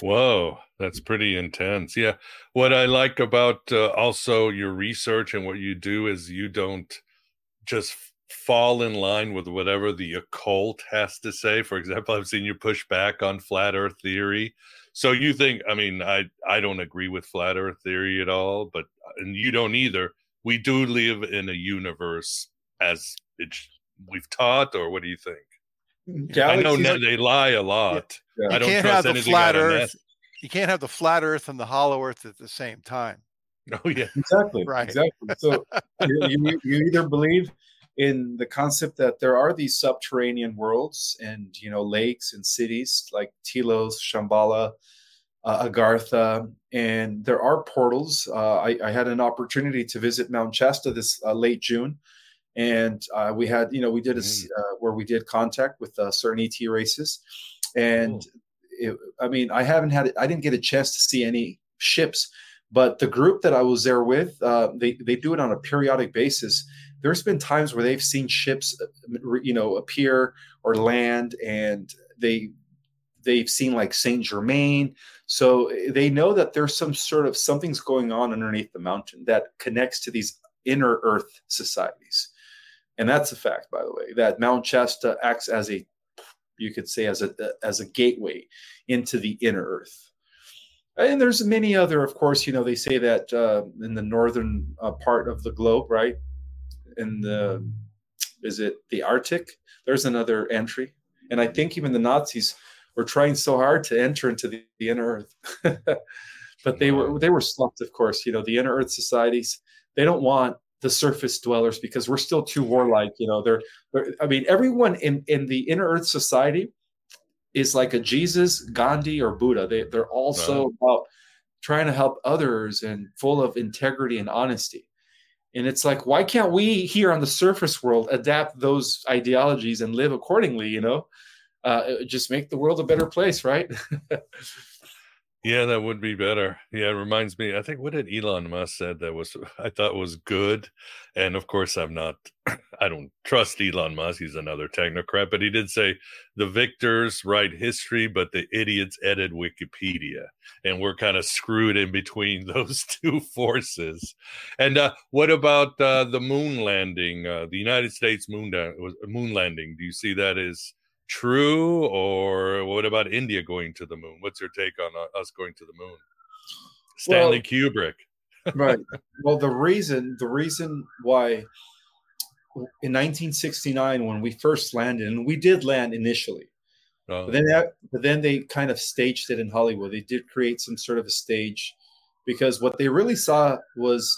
Whoa, that's pretty intense. Yeah. What I like about uh, also your research and what you do is you don't just fall in line with whatever the occult has to say. For example, I've seen you push back on flat earth theory. So you think, I mean, I, I don't agree with flat earth theory at all, but, and you don't either. We do live in a universe as it's, we've taught, or what do you think? Galaxies I know are, they lie a lot. Yeah. I don't can't trust have the flat Earth. You can't have the flat Earth and the hollow Earth at the same time. *laughs* Oh yeah, exactly. *laughs* Right. Exactly. So you, you, you, either believe in the concept that there are these subterranean worlds and you know lakes and cities like Telos, Shambhala, uh, Agartha, and there are portals. Uh, I, I, had an opportunity to visit Mount Shasta this uh, late June, and uh, we had you know we did a. Uh, where we did contact with uh, certain ET races, and it, I mean I haven't had I didn't get a chance to see any ships, but the group that I was there with they they do it on a periodic basis. There's been times where they've seen ships you know appear or land and they they've seen like saint germain. So eh, they know that there's some sort of something's going on underneath the mountain that connects to these inner earth societies and that's a fact by the way that mount shasta acts as a you could say as a as a gateway into the inner earth and there's many other of course you know they say that uh, in the northern uh, part of the globe right in the is it the Arctic? There's another entry, and I think even the Nazis were trying so hard to enter into the, the inner Earth, *laughs* but they were they were slumped. Of course, you know the inner Earth societies. They don't want the surface dwellers because we're still too warlike. You know, they're, they're I mean, everyone in in the inner Earth society is like a Jesus, Gandhi, or Buddha. They they're also about trying to help others and full of integrity and honesty. And it's like, why can't we here on the surface world adapt those ideologies and live accordingly? You know, uh, just make the world a better place, right? *laughs* yeah, that would be better. Yeah, it reminds me. I think what did Elon Musk said that was *laughs* I thought was good, and of course I'm not. *clears throat* I don't trust Elon Musk. He's another technocrat, but he did say the victors write history, but the idiots edit Wikipedia and we're kind of screwed in between *laughs* those two forces. And uh, what about uh, the moon landing? Uh, the United States moon moon landing. Do you see that as true, or what about India going to the moon? What's your take on uh, us going to the moon? Stanley well, Kubrick. right. *laughs* Well, the reason the reason why in 1969 when we first landed, and we did land initially Oh. But then, that, but then they kind of staged it in Hollywood. They did create some sort of a stage, because what they really saw was,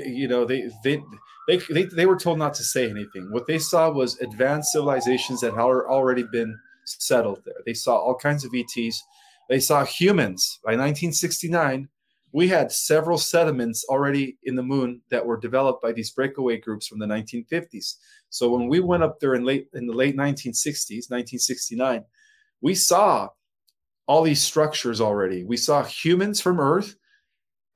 they, you know, they, they they they they were told not to say anything. What they saw was advanced civilizations that had already been settled there. They saw all kinds of ETs. They saw humans. By 1969, we had several sediments already in the moon that were developed by these breakaway groups from the 1950s. So when we went up there in late in the late 1960s, 1969, we saw all these structures already. We saw humans from Earth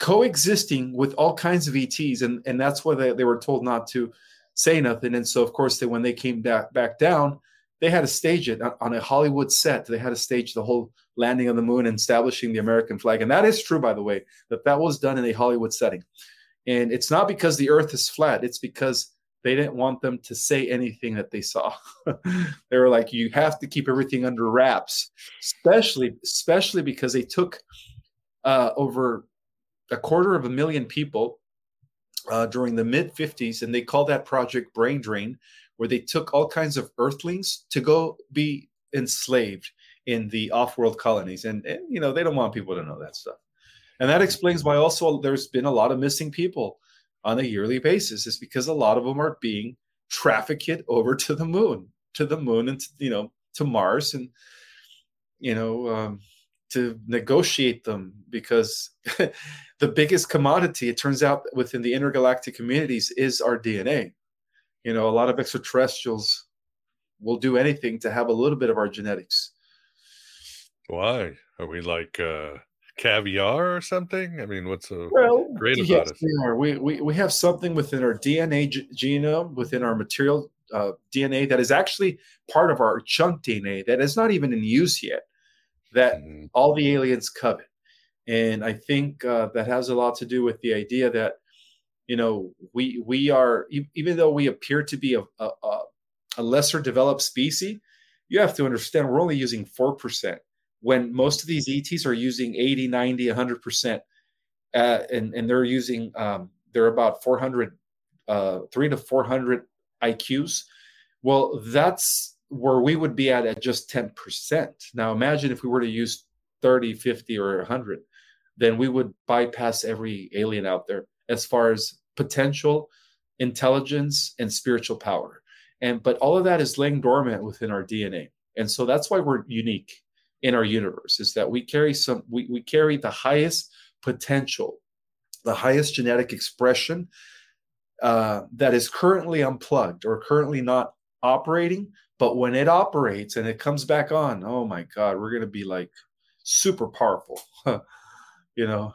coexisting with all kinds of ETs, and, and that's why they, they were told not to say nothing. And so, of course, they, when they came back back down, they had to stage it on a Hollywood set. They had to stage the whole landing on the moon and establishing the American flag. And that is true, by the way, that that was done in a Hollywood setting. And it's not because the Earth is flat; it's because they didn't want them to say anything that they saw. *laughs* they were like, you have to keep everything under wraps, especially especially because they took uh, over a quarter of a million people uh, during the mid 50s, and they call that project Brain Drain, where they took all kinds of Earthlings to go be enslaved in the off-world colonies, and, and you know they don't want people to know that stuff, and that explains why also there's been a lot of missing people on a yearly basis is because a lot of them are being trafficked over to the moon, to the moon, and you know to Mars, and you know um, to negotiate them because *laughs* the biggest commodity it turns out within the intergalactic communities is our DNA. You know, a lot of extraterrestrials will do anything to have a little bit of our genetics. Why are we like? uh caviar or something? I mean, what's so well, great about yes, it? We, are. We, we, we have something within our DNA g- genome, within our material uh, DNA that is actually part of our junk DNA that is not even in use yet, that mm-hmm. all the aliens covet. And I think uh, that has a lot to do with the idea that, you know, we we are even though we appear to be a, a, a lesser developed species, you have to understand we're only using four percent when most of these ETs are using 80, 90, 100%, uh, and, and they're using, um, they're about 400, uh, three to 400 IQs. Well, that's where we would be at at just 10%. Now, imagine if we were to use 30, 50, or 100, then we would bypass every alien out there as far as potential intelligence, and spiritual power. And but all of that is laying dormant within our DNA. And so that's why we're unique in our universe, is that we carry some we, we carry the highest potential, the highest genetic expression uh, that is currently unplugged or currently not operating. But when it operates and it comes back on, oh my God, we're going to be like super powerful, *laughs* you know.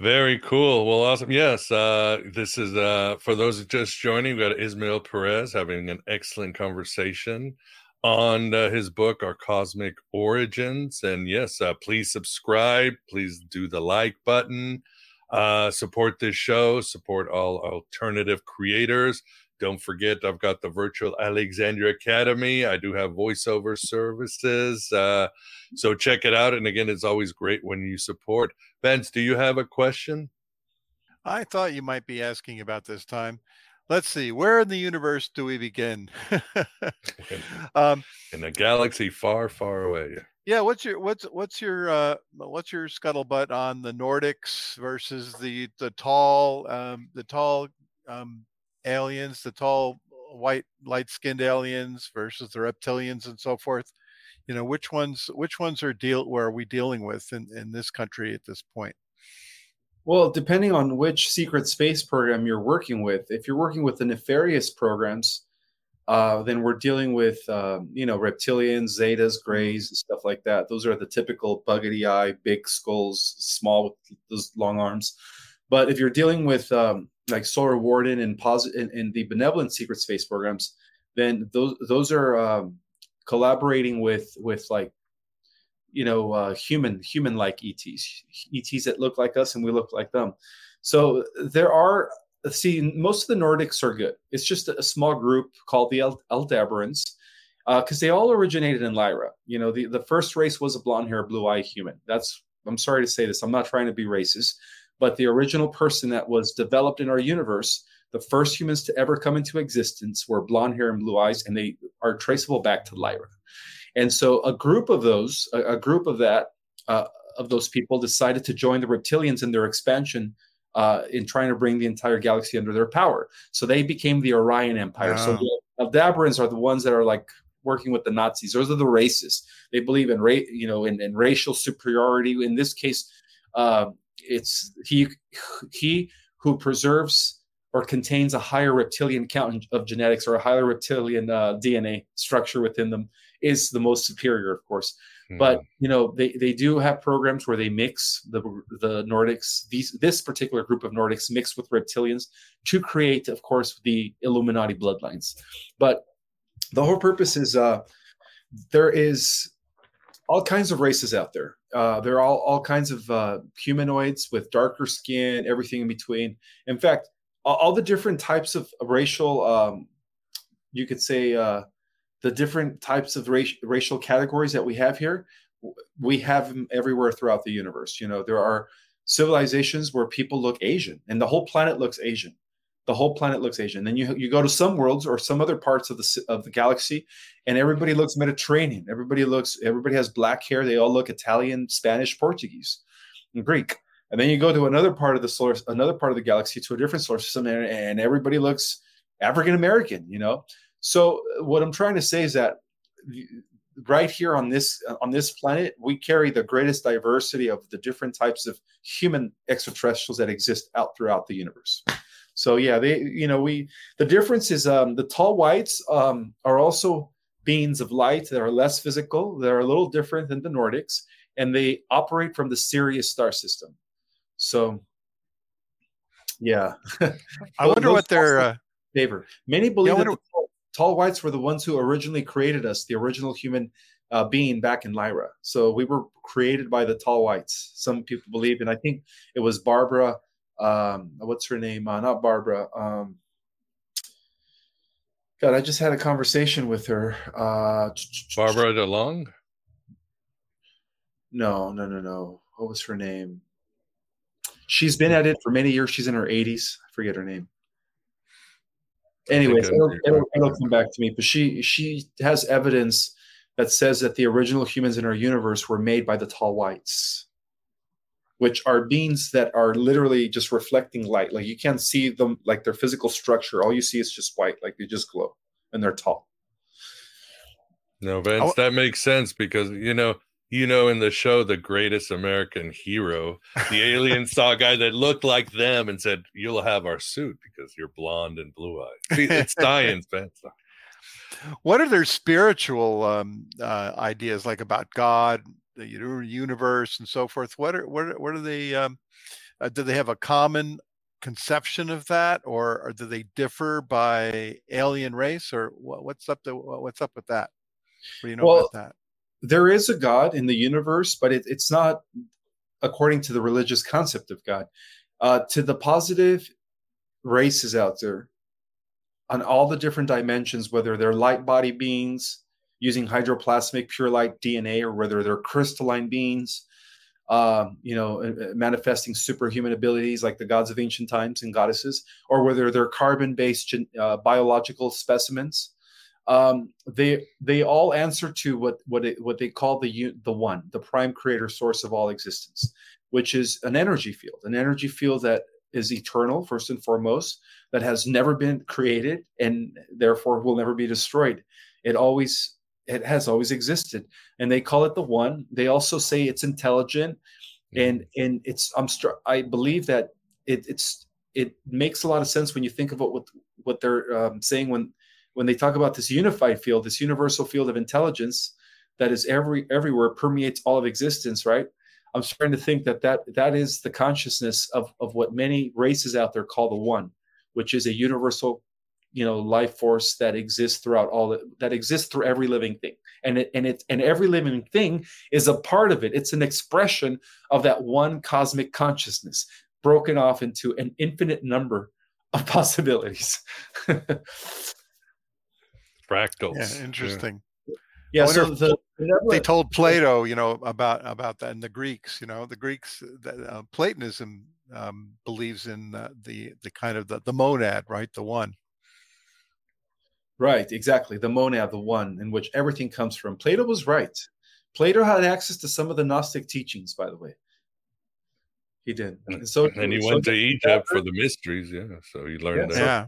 Very cool. Well, awesome. Yes, uh, this is uh, for those just joining. We've got Ismael Perez having an excellent conversation on uh, his book, Our Cosmic Origins. And yes, uh, please subscribe. Please do the like button. Uh, support this show. Support all alternative creators. Don't forget, I've got the virtual Alexandria Academy. I do have voiceover services. Uh, so check it out. And again, it's always great when you support. Vince, do you have a question? I thought you might be asking about this time. Let's see, where in the universe do we begin? *laughs* um, in a galaxy far, far away. Yeah, what's your what's what's your uh, what's your scuttlebutt on the Nordics versus the the tall um, the tall um, aliens, the tall white light skinned aliens versus the reptilians and so forth? You know, which ones which ones are deal where are we dealing with in, in this country at this point? Well, depending on which secret space program you're working with, if you're working with the nefarious programs, uh, then we're dealing with um, you know reptilians, zetas, grays, and stuff like that. Those are the typical buggety eye, big skulls, small with those long arms. But if you're dealing with um, like Solar Warden and positive and, the benevolent secret space programs, then those those are um, collaborating with with like you know uh, human human like ETs, ETs that look like us and we look like them. So there are see most of the Nordics are good. It's just a, small group called the Aldebarans because uh, they all originated in Lyra. You know, the, the first race was a blonde hair, blue eye human. That's I'm sorry to say this. I'm not trying to be racist, but the original person that was developed in our universe, the first humans to ever come into existence were blonde hair and blue eyes, and they are traceable back to Lyra. And so a group of those, a, a group of that, uh, of those people decided to join the reptilians in their expansion uh, in trying to bring the entire galaxy under their power. So they became the Orion Empire. So the Aldebarans are the ones that are like working with the Nazis. Those are the racists. They believe in ra- you know in, in racial superiority. In this case, uh, it's he he who preserves or contains a higher reptilian count of genetics or a higher reptilian uh, DNA structure within them is the most superior, of course. Mm. But you know they, they do have programs where they mix the the Nordics these this particular group of Nordics mixed with reptilians to create, of course, the Illuminati bloodlines. But the whole purpose is uh, there is all kinds of races out there. Uh, there are all, all kinds of uh, humanoids with darker skin, everything in between. In fact, all, all the different types of racial, um, you could say, uh, the different types of racial categories that we have here, we have them everywhere throughout the universe. You know, there are civilizations where people look Asian, and the whole planet looks Asian the whole planet looks Asian. Then you you go to some worlds or some other parts of the of the galaxy, and everybody looks Mediterranean. Everybody looks everybody has black hair. They all look Italian, Spanish, Portuguese, and Greek. And then you go to another part of the solar another part of the galaxy to a different solar system, and, and everybody looks African American. You know. So uh, what I'm trying to say is that right here on this on this planet we carry the greatest diversity of the different types of human extraterrestrials that exist out throughout the universe so yeah, they you know we the difference is um, the tall whites um, are also beings of light that are less physical. They're a little different than the Nordics, and they operate from the Sirius star system. So yeah, *laughs* I wonder what their uh... favor. Many believe yeah, that the tall, tall whites were the ones who originally created us, the original human uh, being back in Lyra. So we were created by the tall whites. Some people believe, and I think it was Barbara um, what's her name? Uh, not Barbara. Um, God, I just had a conversation with her. Uh, Barbara DeLong? No, no, no, no. What was her name? She's been at it for many years. She's in her 80s. I forget her name. Anyways, it'll, it'll, it'll come back to me. But she she has evidence that says that the original humans in our universe were made by the tall whites which are beings that are literally just reflecting light. Like you can't see them like their physical structure. All you see is just white, like they just glow and they're tall. No, Vince, that makes sense because you know, you know, in the show, the greatest American hero, the *laughs* alien saw a guy that looked like them and said, "You'll have our suit because you're blonde and blue eyed." It's science, Vince. *laughs* What are their spiritual um, uh, ideas like about God, the universe, and so forth? What are what are, what are they? Um, uh, do they have a common conception of that, or, or do they differ by alien race, or what, what's up to what's up with that? What do you know well, about that? There is a God in the universe, but it, it's not according to the religious concept of God. Uh, to the positive races out there, on all the different dimensions, whether they're light body beings using hydroplasmic pure light DNA, or whether they're crystalline beings, um, you know, uh, uh, manifesting superhuman abilities like the gods of ancient times and goddesses, or whether they're carbon-based uh, biological specimens um, they they all answer to what what it, what they call the the one, the prime creator source of all existence, which is an energy field, an energy field that is eternal first and foremost, that has never been created and therefore will never be destroyed. It always it has always existed, and they call it the one. They also say it's intelligent, and mm-hmm. and it's I'm str- I believe that it, it's it makes a lot of sense when you think about what what they're um, saying when when they talk about this unified field, this universal field of intelligence that is every everywhere, permeates all of existence, right? I'm starting to think that that that is the consciousness of of what many races out there call the one, which is a universal, you know, life force that exists throughout all the, that exists through every living thing, and it and it and every living thing is a part of it. It's an expression of that one cosmic consciousness, broken off into an infinite number of *laughs* possibilities. fractals. Yeah, interesting. Yeah, so the, they told Plato, you know, about about that, and the Greeks, you know, the Greeks, uh, Platonism um, believes in uh, the the kind of the, the monad, right, the one. Right, exactly, the monad, the one, in which everything comes from. Plato was right. Plato had access to some of the Gnostic teachings, by the way. He did. And so *laughs* and he so went to Egypt for the mysteries, yeah. So he learned yeah, that. Yeah.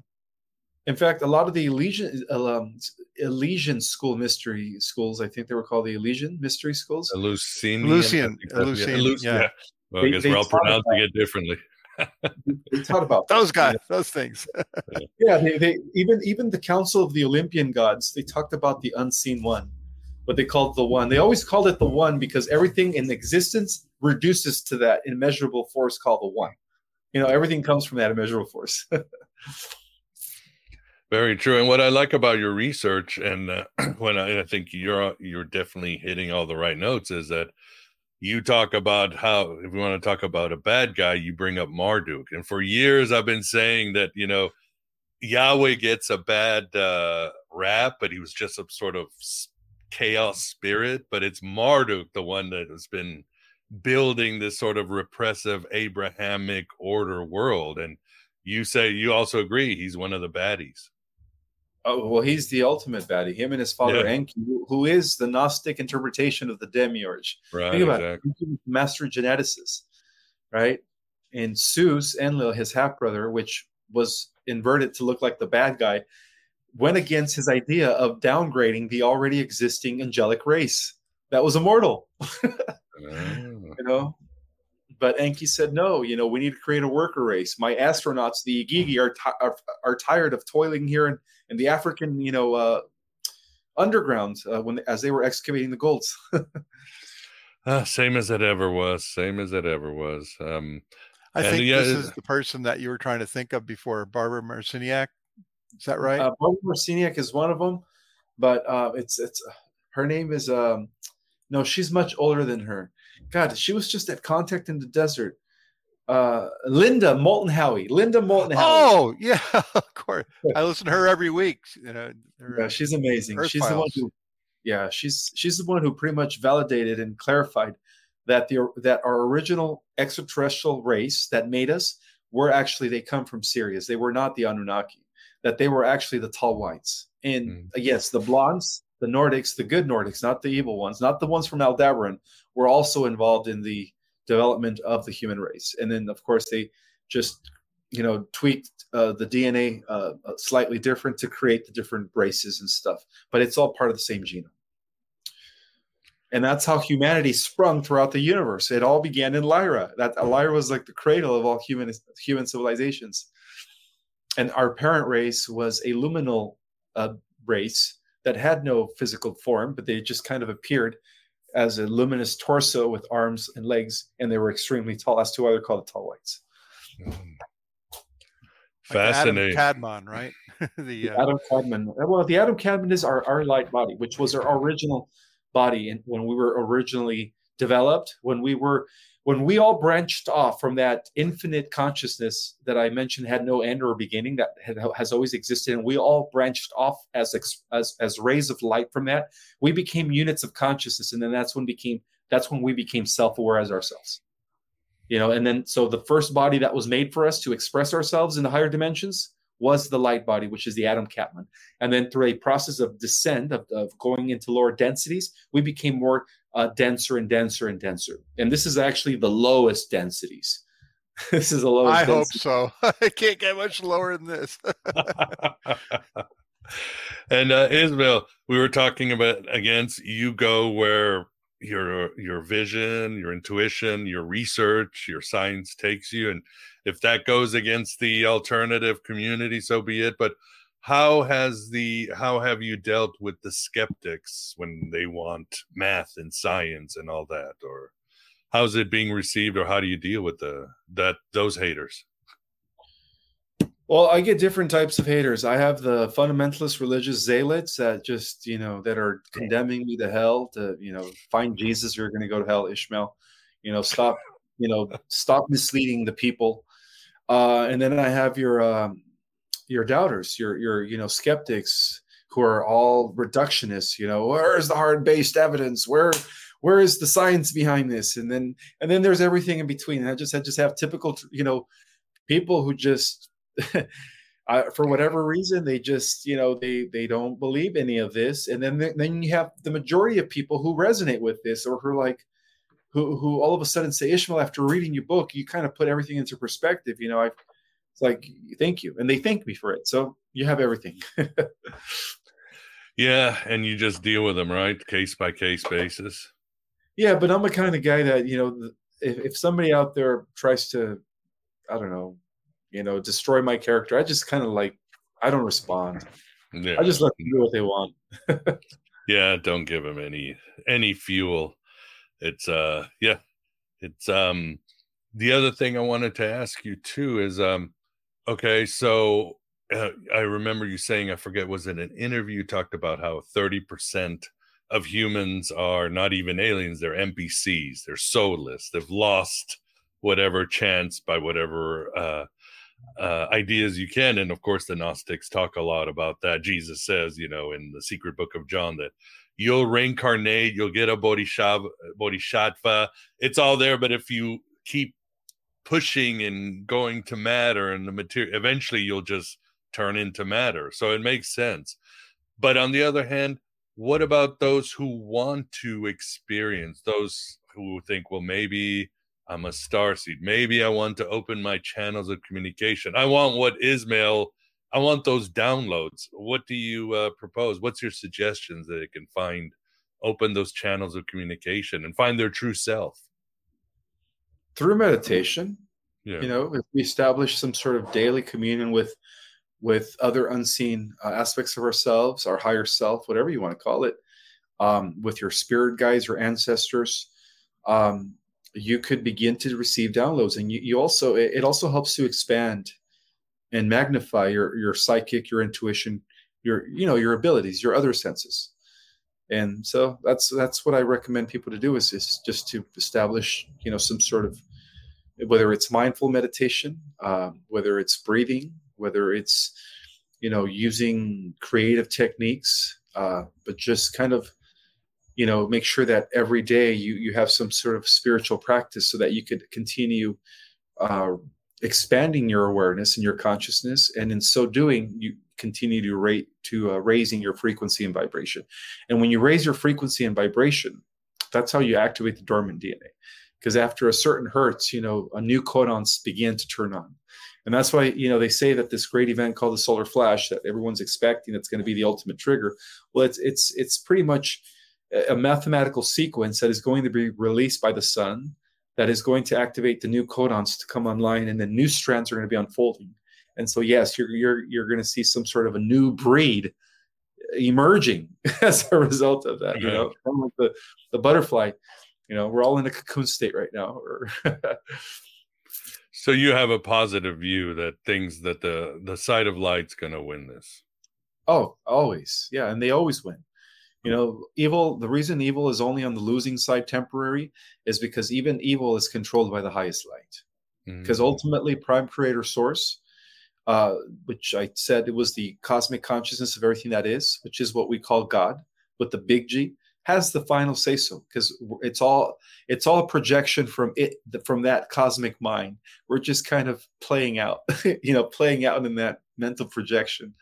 In fact, a lot of the Elysian, um, Elysian school mystery schools, I think they were called the Elysian mystery schools. Eleusinian. Lucian. Lucian. Yeah. yeah. Well, they, I guess we're all pronouncing it differently. They taught about those guys, those things. *laughs* yeah, they, they even even the Council of the Olympian gods, they talked about the unseen one, what they called the one. They always called it the one because everything in existence reduces to that immeasurable force called the one. You know, everything comes from that immeasurable force. *laughs* Very true. And what I like about your research, and uh, *clears throat* when I, I, think you're you're definitely hitting all the right notes, is that you talk about how if we want to talk about a bad guy, you bring up Marduk. And for years, I've been saying that you know Yahweh gets a bad uh, rap, but he was just a sort of chaos spirit. But it's Marduk, the one that has been building this sort of repressive Abrahamic order world. And you say you also agree he's one of the baddies. Oh well, he's the ultimate baddie. Him and his father yeah. Enki, who is the Gnostic interpretation of the demiurge. Right. Think about exactly. it. Master geneticist, right? And Zeus, Enlil, his half brother, which was inverted to look like the bad guy, went against his idea of downgrading the already existing angelic race that was immortal. *laughs* oh. You know, but Enki said, no, you know, we need to create a worker race. My astronauts, the Igigi, are, t- are, are, tired of toiling here in, in the African, you know, uh, underground uh, when as they were excavating the golds. uh, *laughs* same as it ever was. Same as it ever was. Um, I think yeah, this is the person that you were trying to think of before, Barbara Marciniak. Is that right? Uh, Barbara Marciniak is one of them, but uh, it's it's her name is um, no, she's much older than her. God, she was just at Contact in the Desert. Uh, Linda Moulton Howe. Linda Moulton Howe. Oh, yeah, *laughs* of course. I listen to her every week. You know, yeah, she's amazing. She's files. the one who, yeah, she's she's the one who pretty much validated and clarified that the that our original extraterrestrial race that made us were actually they come from Sirius. They were not the Anunnaki. That they were actually the tall whites. And mm. yes, the blondes the Nordics, the good Nordics, not the evil ones, not the ones from Aldebaran, were also involved in the development of the human race. And then, of course, they just you know tweaked uh, the DNA uh, uh, slightly different to create the different races and stuff. But it's all part of the same genome. And that's how humanity sprung throughout the universe. It all began in Lyra. That Lyra was like the cradle of all human human civilizations. And our parent race was a luminal uh, race that had no physical form, but they just kind of appeared as a luminous torso with arms and legs, and they were extremely tall. That's why they're called the tall whites. Fascinating. Like Adam Kadmon, right? *laughs* the, uh... Adam Kadmon. Well, the Adam Kadmon is our, our light body, which was our original body and when we were originally developed, when we were when we all branched off from that infinite consciousness that I mentioned had no end or beginning, that has always existed, and we all branched off as, as as rays of light from that, we became units of consciousness, and then that's when became that's when we became self-aware as ourselves. You know, and then so the first body that was made for us to express ourselves in the higher dimensions was the light body, which is the Adam Kadmon. And then through a process of descent, of, of going into lower densities, we became more uh, denser and denser and denser. And this is actually the lowest densities. *laughs* this is the lowest. I density. hope so. *laughs* I can't get much lower than this. *laughs* and uh, Ismael, we were talking about against you go where your your vision, your intuition, your research, your science takes you, and if that goes against the alternative community, so be it. But how has the how have you dealt with the skeptics when they want math and science and all that? Or how's it being received or how do you deal with the that those haters? Well i get different types of haters. I have the fundamentalist religious zealots that just you know that are hmm. condemning me to hell to you know find jesus you're going to go to hell ishmael. You know stop you know stop misleading the people uh and then i have your um your doubters, your your you know skeptics who are all reductionists. You know, where is the hard based evidence? Where where is the science behind this? And then and then there's everything in between. And I just I just have typical you know people who just. *laughs* For whatever reason, they just, you know, they they don't believe any of this, and then then you have the majority of people who resonate with this, or who are like, who who all of a sudden say, Ishmael, after reading your book, you kind of put everything into perspective. You know, I've it's like, thank you. And they thank me for it. So you have everything. *laughs* yeah. And you just deal with them, right? Case by case basis. Yeah. But I'm the kind of guy that, you know, if, if somebody out there tries to, I don't know, you know, destroy my character, I just kind of like, I don't respond. Yeah. I just let them do what they want. *laughs* yeah. Don't give them any, any fuel. It's, uh, yeah. It's, um, the other thing I wanted to ask you too is, um, Okay, so uh, I remember you saying, I forget, was it an interview? Talked about how 30% of humans are not even aliens, they're NPCs, they're soulless, they've lost whatever chance by whatever uh, uh, ideas you can. And of course, the Gnostics talk a lot about that. Jesus says, you know, in the secret book of John, that you'll reincarnate, you'll get a bodhisattva, bodhisattva. It's all there, but if you keep pushing and going to matter and the material eventually you'll just turn into matter. So it makes sense. But on the other hand what about those who want to experience those who think well maybe i'm a star seed. Maybe i want to open my channels of communication. I want what ismael i want those downloads. What do you uh, propose? What's your suggestions that it can find open those channels of communication and find their true self? Through meditation yeah. you know if we establish some sort of daily communion with with other unseen uh, aspects of ourselves our higher self whatever you want to call it um, with your spirit guides or ancestors um, you could begin to receive downloads. And you, you also it, it also helps to expand and magnify your your psychic your intuition your you know your abilities your other senses. And so that's that's what i recommend people to do is, is just to establish you know some sort of whether it's mindful meditation um, whether it's breathing whether it's you know using creative techniques uh, but just kind of you know make sure that every day you you have some sort of spiritual practice so that you could continue uh, expanding your awareness and your consciousness and in so doing you continue to rate to uh, raising your frequency and vibration. And when you raise your frequency and vibration, that's how you activate the dormant DNA. because after a certain hertz, you know, a new codons begin to turn on. And that's why, you know, they say that this great event called the solar flash that everyone's expecting that's going to be the ultimate trigger. Well, it's it's it's pretty much a mathematical sequence that is going to be released by the sun that is going to activate the new codons to come online and the new strands are going to be unfolding. And so yes, you're you're you're going to see some sort of a new breed emerging *laughs* as a result of that, you know, like the the butterfly. You know we're all in a cocoon state right now so you have a positive view that things that the the side of light's going to win this. Oh always. Yeah and they always win you know evil the reason evil is only on the losing side temporary is because even evil is controlled by the highest light. Because mm-hmm. ultimately prime creator source uh, which i said it was the cosmic consciousness of everything that is which is what we call god with the big g has the final say so because it's all it's all a projection from it from that cosmic mind. We're just kind of playing out *laughs* you know playing out in that mental projection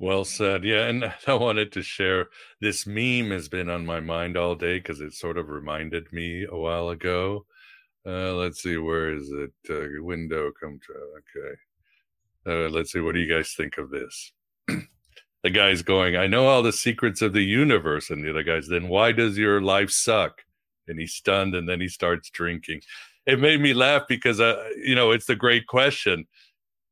well said yeah and *laughs* i wanted to share this meme has been on my mind all day because it sort of reminded me a while ago uh, let's see where is it uh, window come to okay uh, let's see what do you guys think of this *clears throat* the guy's going, I know all the secrets of the universe. And the other guy's, then why does your life suck? And he's stunned and then he starts drinking. It made me laugh because, uh, you know, it's the great question.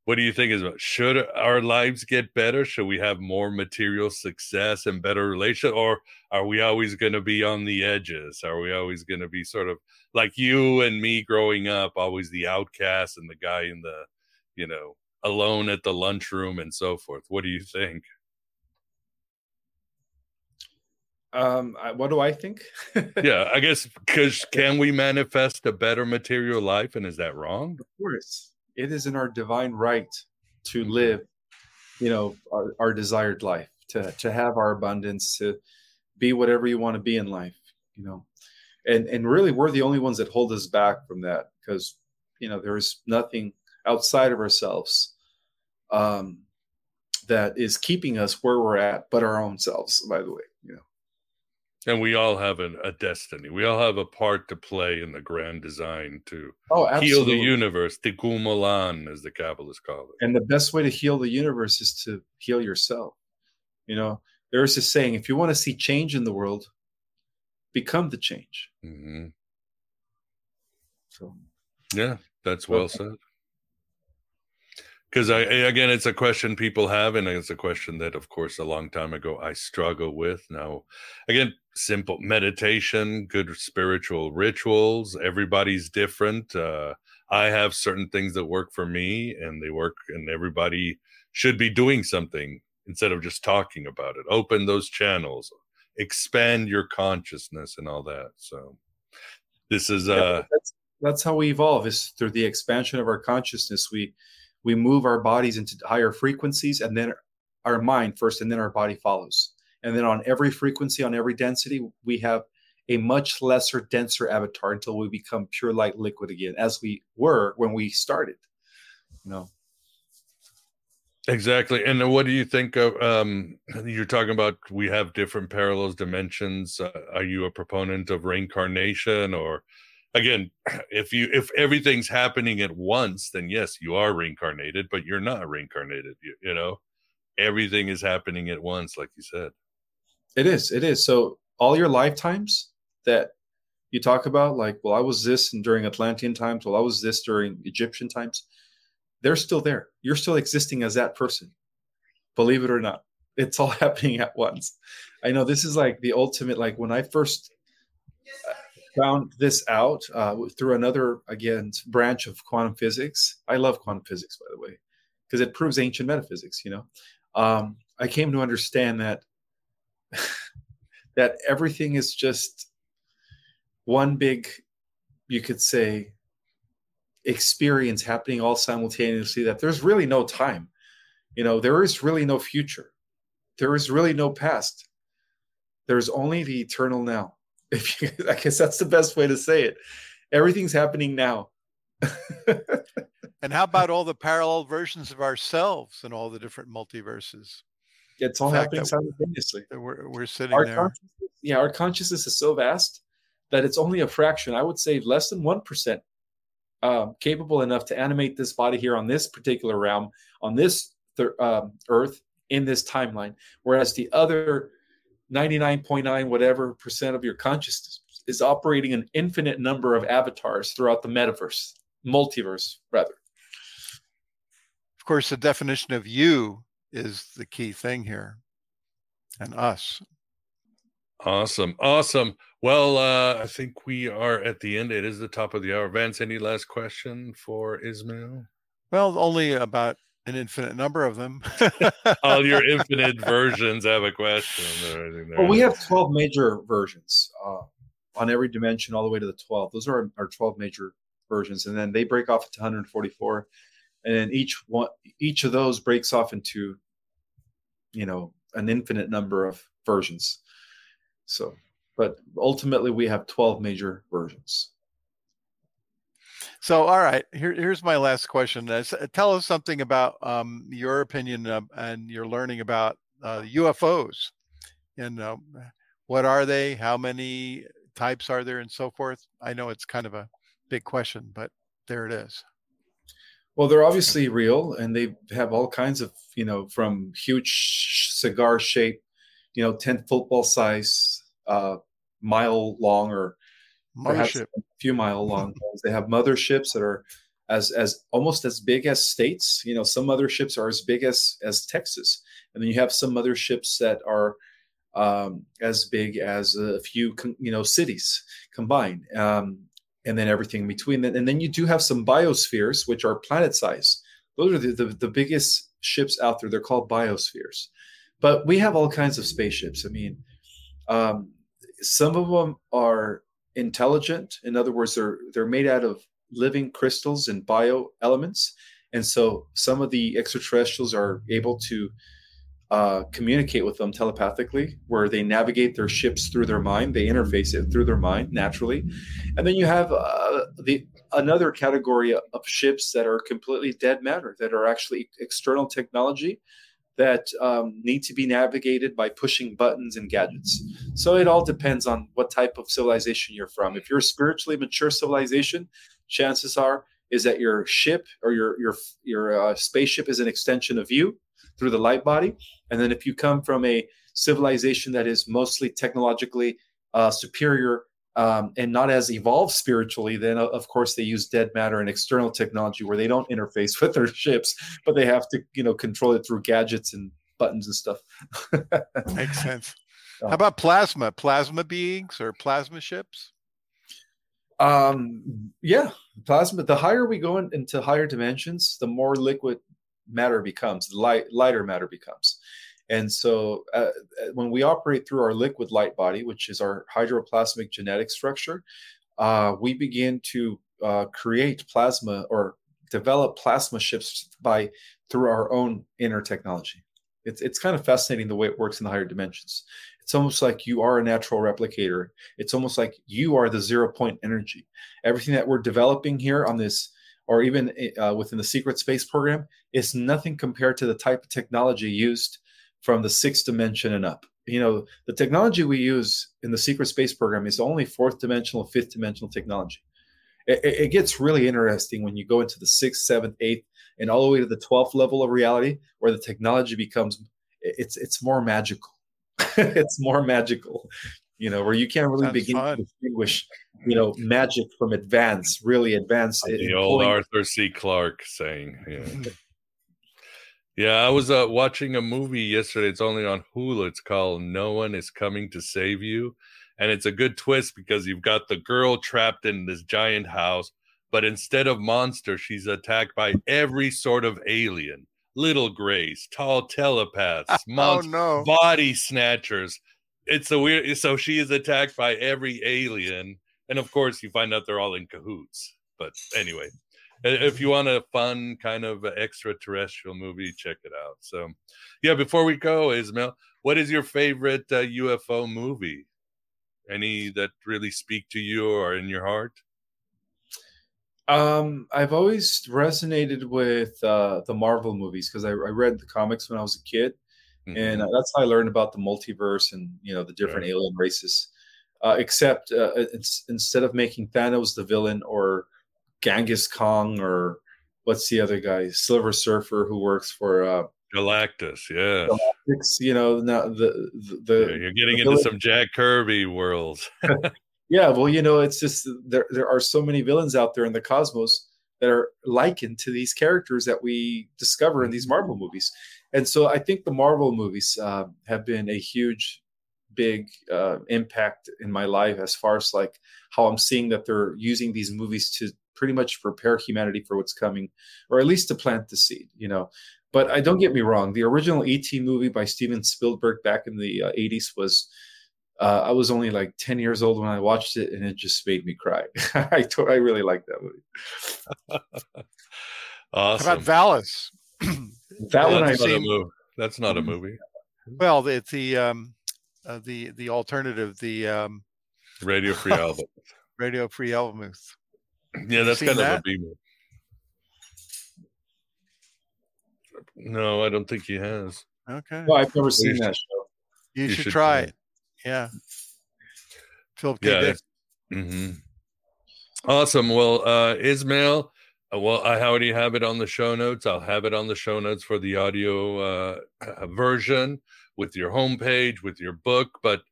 What do you think is should our lives get better? Should we have more material success and better relation, or are we always going to be on the edges? Are we always going to be sort of like you and me growing up, always the outcast and the guy in the, you know, alone at the lunchroom and so forth? What do you think? um what do i think *laughs* yeah i guess because can we manifest a better material life and is that wrong of course it is in our divine right to mm-hmm. live you know our, our desired life to to have our abundance to be whatever you want to be in life you know and and really we're the only ones that hold us back from that because you know there's nothing outside of ourselves um that is keeping us where we're at but our own selves by the way and we all have an, a destiny. We all have a part to play in the grand design to oh, heal the universe. Tikkun Olam, as the Kabbalists call it. And the best way to heal the universe is to heal yourself. You know, there's this saying: if you want to see change in the world, become the change. Mm-hmm. So, yeah, that's well said because I again, it's a question people have, and it's a question that, of course, a long time ago I struggle with. Now, again, simple meditation, good spiritual rituals. Everybody's different. Uh, I have certain things that work for me, and they work, and everybody should be doing something instead of just talking about it. Open those channels, expand your consciousness, and all that. So, this is uh, yeah, that's, that's how we evolve. Is through the expansion of our consciousness. We we move our bodies into higher frequencies and then our mind first and then our body follows. And then on every frequency on every density we have a much lesser denser avatar until we become pure light liquid again as we were when we started you know? Exactly. And what do you think of um you're talking about we have different parallels dimensions. Uh, are you a proponent of reincarnation or again *clears throat* if you if everything's happening at once then yes you are reincarnated but you're not reincarnated you, you know? Everything is happening at once like you said. It is it is. So all your lifetimes that you talk about like well i was this during atlantean times well i was this during egyptian times they're still there. You're still existing as that person believe it or not. It's all *laughs* happening at once. I know this is like the ultimate like when i first found this out uh, through another again branch of quantum physics. I love quantum physics, by the way, because it proves ancient metaphysics. You know, um, I came to understand that *laughs* that everything is just one big, you could say, experience happening all simultaneously. That there's really no time. You know, there is really no future. There is really no past. There's only the eternal now *laughs* if you, I guess that's the best way to say it. Everything's happening now. and how about all the parallel versions of ourselves and all the different multiverses? It's all happening simultaneously. We're, we're sitting our there. Yeah, our consciousness is so vast that it's only a fraction. I would say less than one percent um, capable enough to animate this body here on this particular realm, on this th- um, Earth, in this timeline. Whereas the other 99.9 whatever percent of your consciousness is operating an infinite number of avatars throughout the metaverse, multiverse, rather. Of course, the definition of you is the key thing here and us. Awesome. Awesome. Well, uh, I think we are at the end. It is the top of the hour. Vance, any last question for Ismael? Well, only about an infinite number of them. *laughs* All your *laughs* infinite versions have a question. Well, we have 12 major versions uh, on every dimension, all the way to the 12. Those are our 12 major versions. And then they break off into 144. And then each one, each of those breaks off into, you know, an infinite number of versions. So, but ultimately, we have 12 major versions. So, all right, here, here's my last question. Uh, tell us something about um, your opinion and your learning about uh, UFOs. And what are they? How many types are there, and so forth? I know it's kind of a big question, but there it is. Well, they're obviously real, and they have all kinds of, you know, from huge cigar shape, you know, 10 football size, uh, mile long, or mothership. a few mile long. they have motherships that are as as almost as big as states. You know, some motherships are as big as as Texas, and then you have some motherships that are um, as big as a few you know cities combined. Um, and then everything in between. And then you do have some biospheres, which are planet size. Those are the, the, the biggest ships out there. They're called biospheres. But we have all kinds of spaceships. I mean, um, some of them are intelligent. In other words, they're they're made out of living crystals and bio elements, and so some of the extraterrestrials are able to uh, communicate with them telepathically, where they navigate their ships through their mind. They interface it through their mind naturally, and then you have uh, the another category of ships that are completely dead matter, that are actually external technology that um, need to be navigated by pushing buttons and gadgets. So it all depends on what type of civilization you're from. If you're a spiritually mature civilization, chances are is that your ship or your your your uh, spaceship is an extension of you through the light body. And then if you come from a civilization that is mostly technologically uh, superior um, and not as evolved spiritually, then of course they use dead matter and external technology where they don't interface *laughs* with their ships, but they have to you know control it through gadgets and buttons and stuff. *laughs* Makes sense. How about plasma? Plasma beings or plasma ships? Um, yeah, plasma. The higher we go in, into higher dimensions, the more liquid matter becomes, the light lighter matter becomes. And so uh, uh, when we operate through our liquid light body, which is our hydroplasmic genetic structure, uh, we begin to uh, create plasma or develop plasma ships by through our own inner technology. It's, it's kind of fascinating the way it works in the higher dimensions. It's almost like you are a natural replicator. It's almost like you are the zero point energy. Everything that we're developing here on this or even uh, within the secret space program is nothing compared to the type of technology used from the sixth dimension and up. You know, the technology we use in the secret space program is only fourth dimensional, fifth dimensional technology. It, it gets really interesting when you go into the sixth, seventh, eighth, and all the way to the 12th level of reality where the technology becomes it's it's more magical *laughs* it's more magical you know, where you can't really Sounds begin fun. to distinguish, you know, magic from advance, really advanced. The old Arthur C. Clarke saying, yeah. *laughs* yeah, I was uh, watching a movie yesterday. It's only on Hulu. It's called No One Is Coming to Save You. And it's a good twist because you've got the girl trapped in this giant house, but instead of monster, she's attacked by every sort of alien little grays, tall telepaths, monster, *laughs* oh, no. body snatchers it's a weird. So she is attacked by every alien, and of course, you find out they're all in cahoots. But anyway, if you want a fun kind of extraterrestrial movie, check it out. So, yeah. Before we go, Ismael, what is your favorite uh, UFO movie? Any that really speak to you or in your heart? Um, I've always resonated with uh, the Marvel movies because I, I, read the comics when I was a kid, Mm-hmm. And uh, that's how I learned about the multiverse and you know the different alien races. uh, except uh, it's, instead of making Thanos the villain or Genghis Kong or what's the other guy, Silver Surfer, who works for uh, Galactus. Yeah, Galactus, you know, now the the, the Yeah, you're getting the into villain- some Jack Kirby worlds. *laughs* *laughs* Yeah, well, you know, it's just there there are so many villains out there in the cosmos that are likened to these characters that we discover in these Marvel movies. And so I think the Marvel movies uh, have been a huge big uh, impact in my life as far as like how I'm seeing that they're using these movies to pretty much prepare humanity for what's coming or at least to plant the seed, you know. But I don't get me wrong, the original ET movie by Steven Spielberg back in the uh, 80s was uh, I was only like 10 years old when I watched it, and it just made me cry. *laughs* I, I really like that movie. *laughs* How about Valis? That one I that's, not a seen- movie. that's not a Mhm. movie. Well, it's the um, uh, the the alternative, the um, Radio Free *laughs* Album. Radio Free Albemuth. *clears throat* Yeah, that's seen kind of a that? B movie. No, I don't think he has. Okay, no, I've never seen should- that show. you, you should, should try try it. Yeah, Philip K. Yeah, Dick. hmm Awesome. Well, uh, Ismael, uh, well, I already have it on the show notes. I'll have it on the show notes for the audio uh, uh, *clears throat* version with your homepage, with your book. But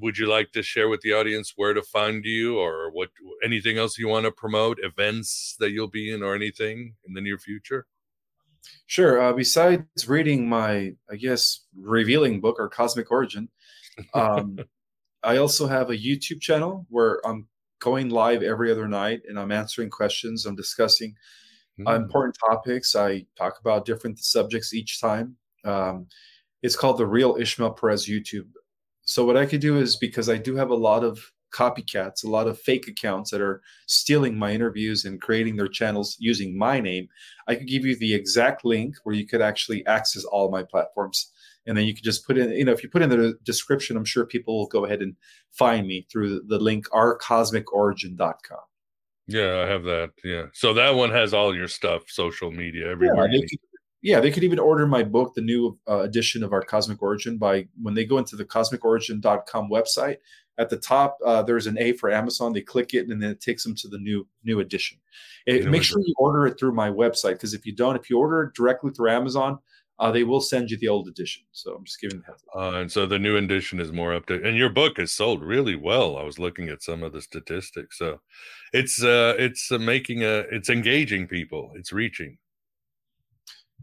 would you like to share with the audience where to find you or what anything else you want to promote, events that you'll be in or anything in the near future? Sure. Uh, besides reading my, I guess, revealing book or Cosmic Origin, um, *laughs* I also have a YouTube channel where I'm going live every other night and I'm answering questions. I'm discussing Mm. important topics. I talk about different subjects each time. Um, it's called the Real Ismael Perez YouTube. So what I could do is because I do have a lot of copycats, a lot of fake accounts that are stealing my interviews and creating their channels using my name. I could give you the exact link where you could actually access all my platforms. And then you could just put in, you know, if you put in the description, I'm sure people will go ahead and find me through the link rcosmicorigin.com. Yeah, I have that. Yeah. So that one has all your stuff, social media, Yeah, everywhere. could, yeah, they could even order my book, the new uh, edition of our Cosmic Origin, by when they go into the cosmicorigin.com website. At the top, uh, there's an A for Amazon. They click it, and then it takes them to the new new edition. It, make sure you order it through my website because if you don't, if you order it directly through Amazon, uh, they will send you the old edition. So I'm just giving the heads up. Uh, and so the new edition is more up to, and your book has sold really well. I was looking at some of the statistics, so it's uh, it's uh, making a, it's engaging people, it's reaching.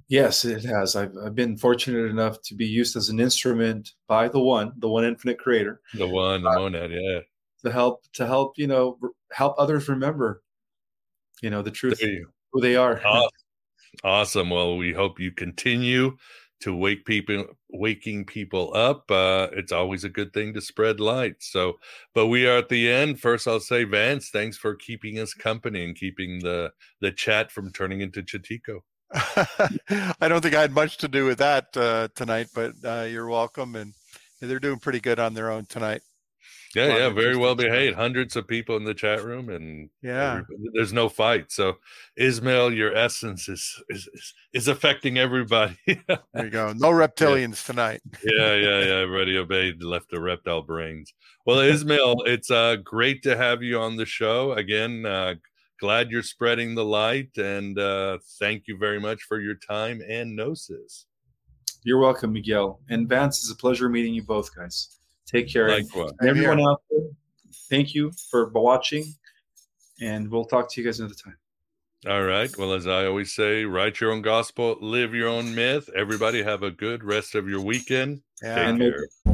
Yes, it has. I've, I've been fortunate enough to be used as an instrument by the one, the one infinite creator, The one, the monad, yeah. to help to help you know help others remember, you know, the truth, who they are. Awesome. Awesome. Well, we hope you continue to wake people, waking people up. Uh, it's always a good thing to spread light. So, but we are at the end. First, I'll say, Vance, thanks for keeping us company and keeping the the chat from turning into Chatico. *laughs* I don't think I had much to do with that uh, tonight, but uh, you're welcome. And they're doing pretty good on their own tonight. Yeah, yeah, very well behaved. Hundreds of people in the chat room, and Yeah. there's no fight. So, Ismael, your essence is is is, is affecting everybody. yeah, *laughs* There you go. No reptilians tonight. Yeah, yeah, yeah. Everybody obeyed, left the reptile brains. Well, Ismael, it's uh great to have you on the show again. Uh, glad you're spreading the light, and uh, thank you very much for your time and gnosis. You're welcome, Miguel. And Vance, it's a pleasure meeting you both, guys. Take care. Likewise. Same everyone here. out there, thank you for watching. And we'll talk to you guys another time. All right. Well, as I always say, write your own gospel, live your own myth. Everybody have a good rest of your weekend. Yeah. Take And care.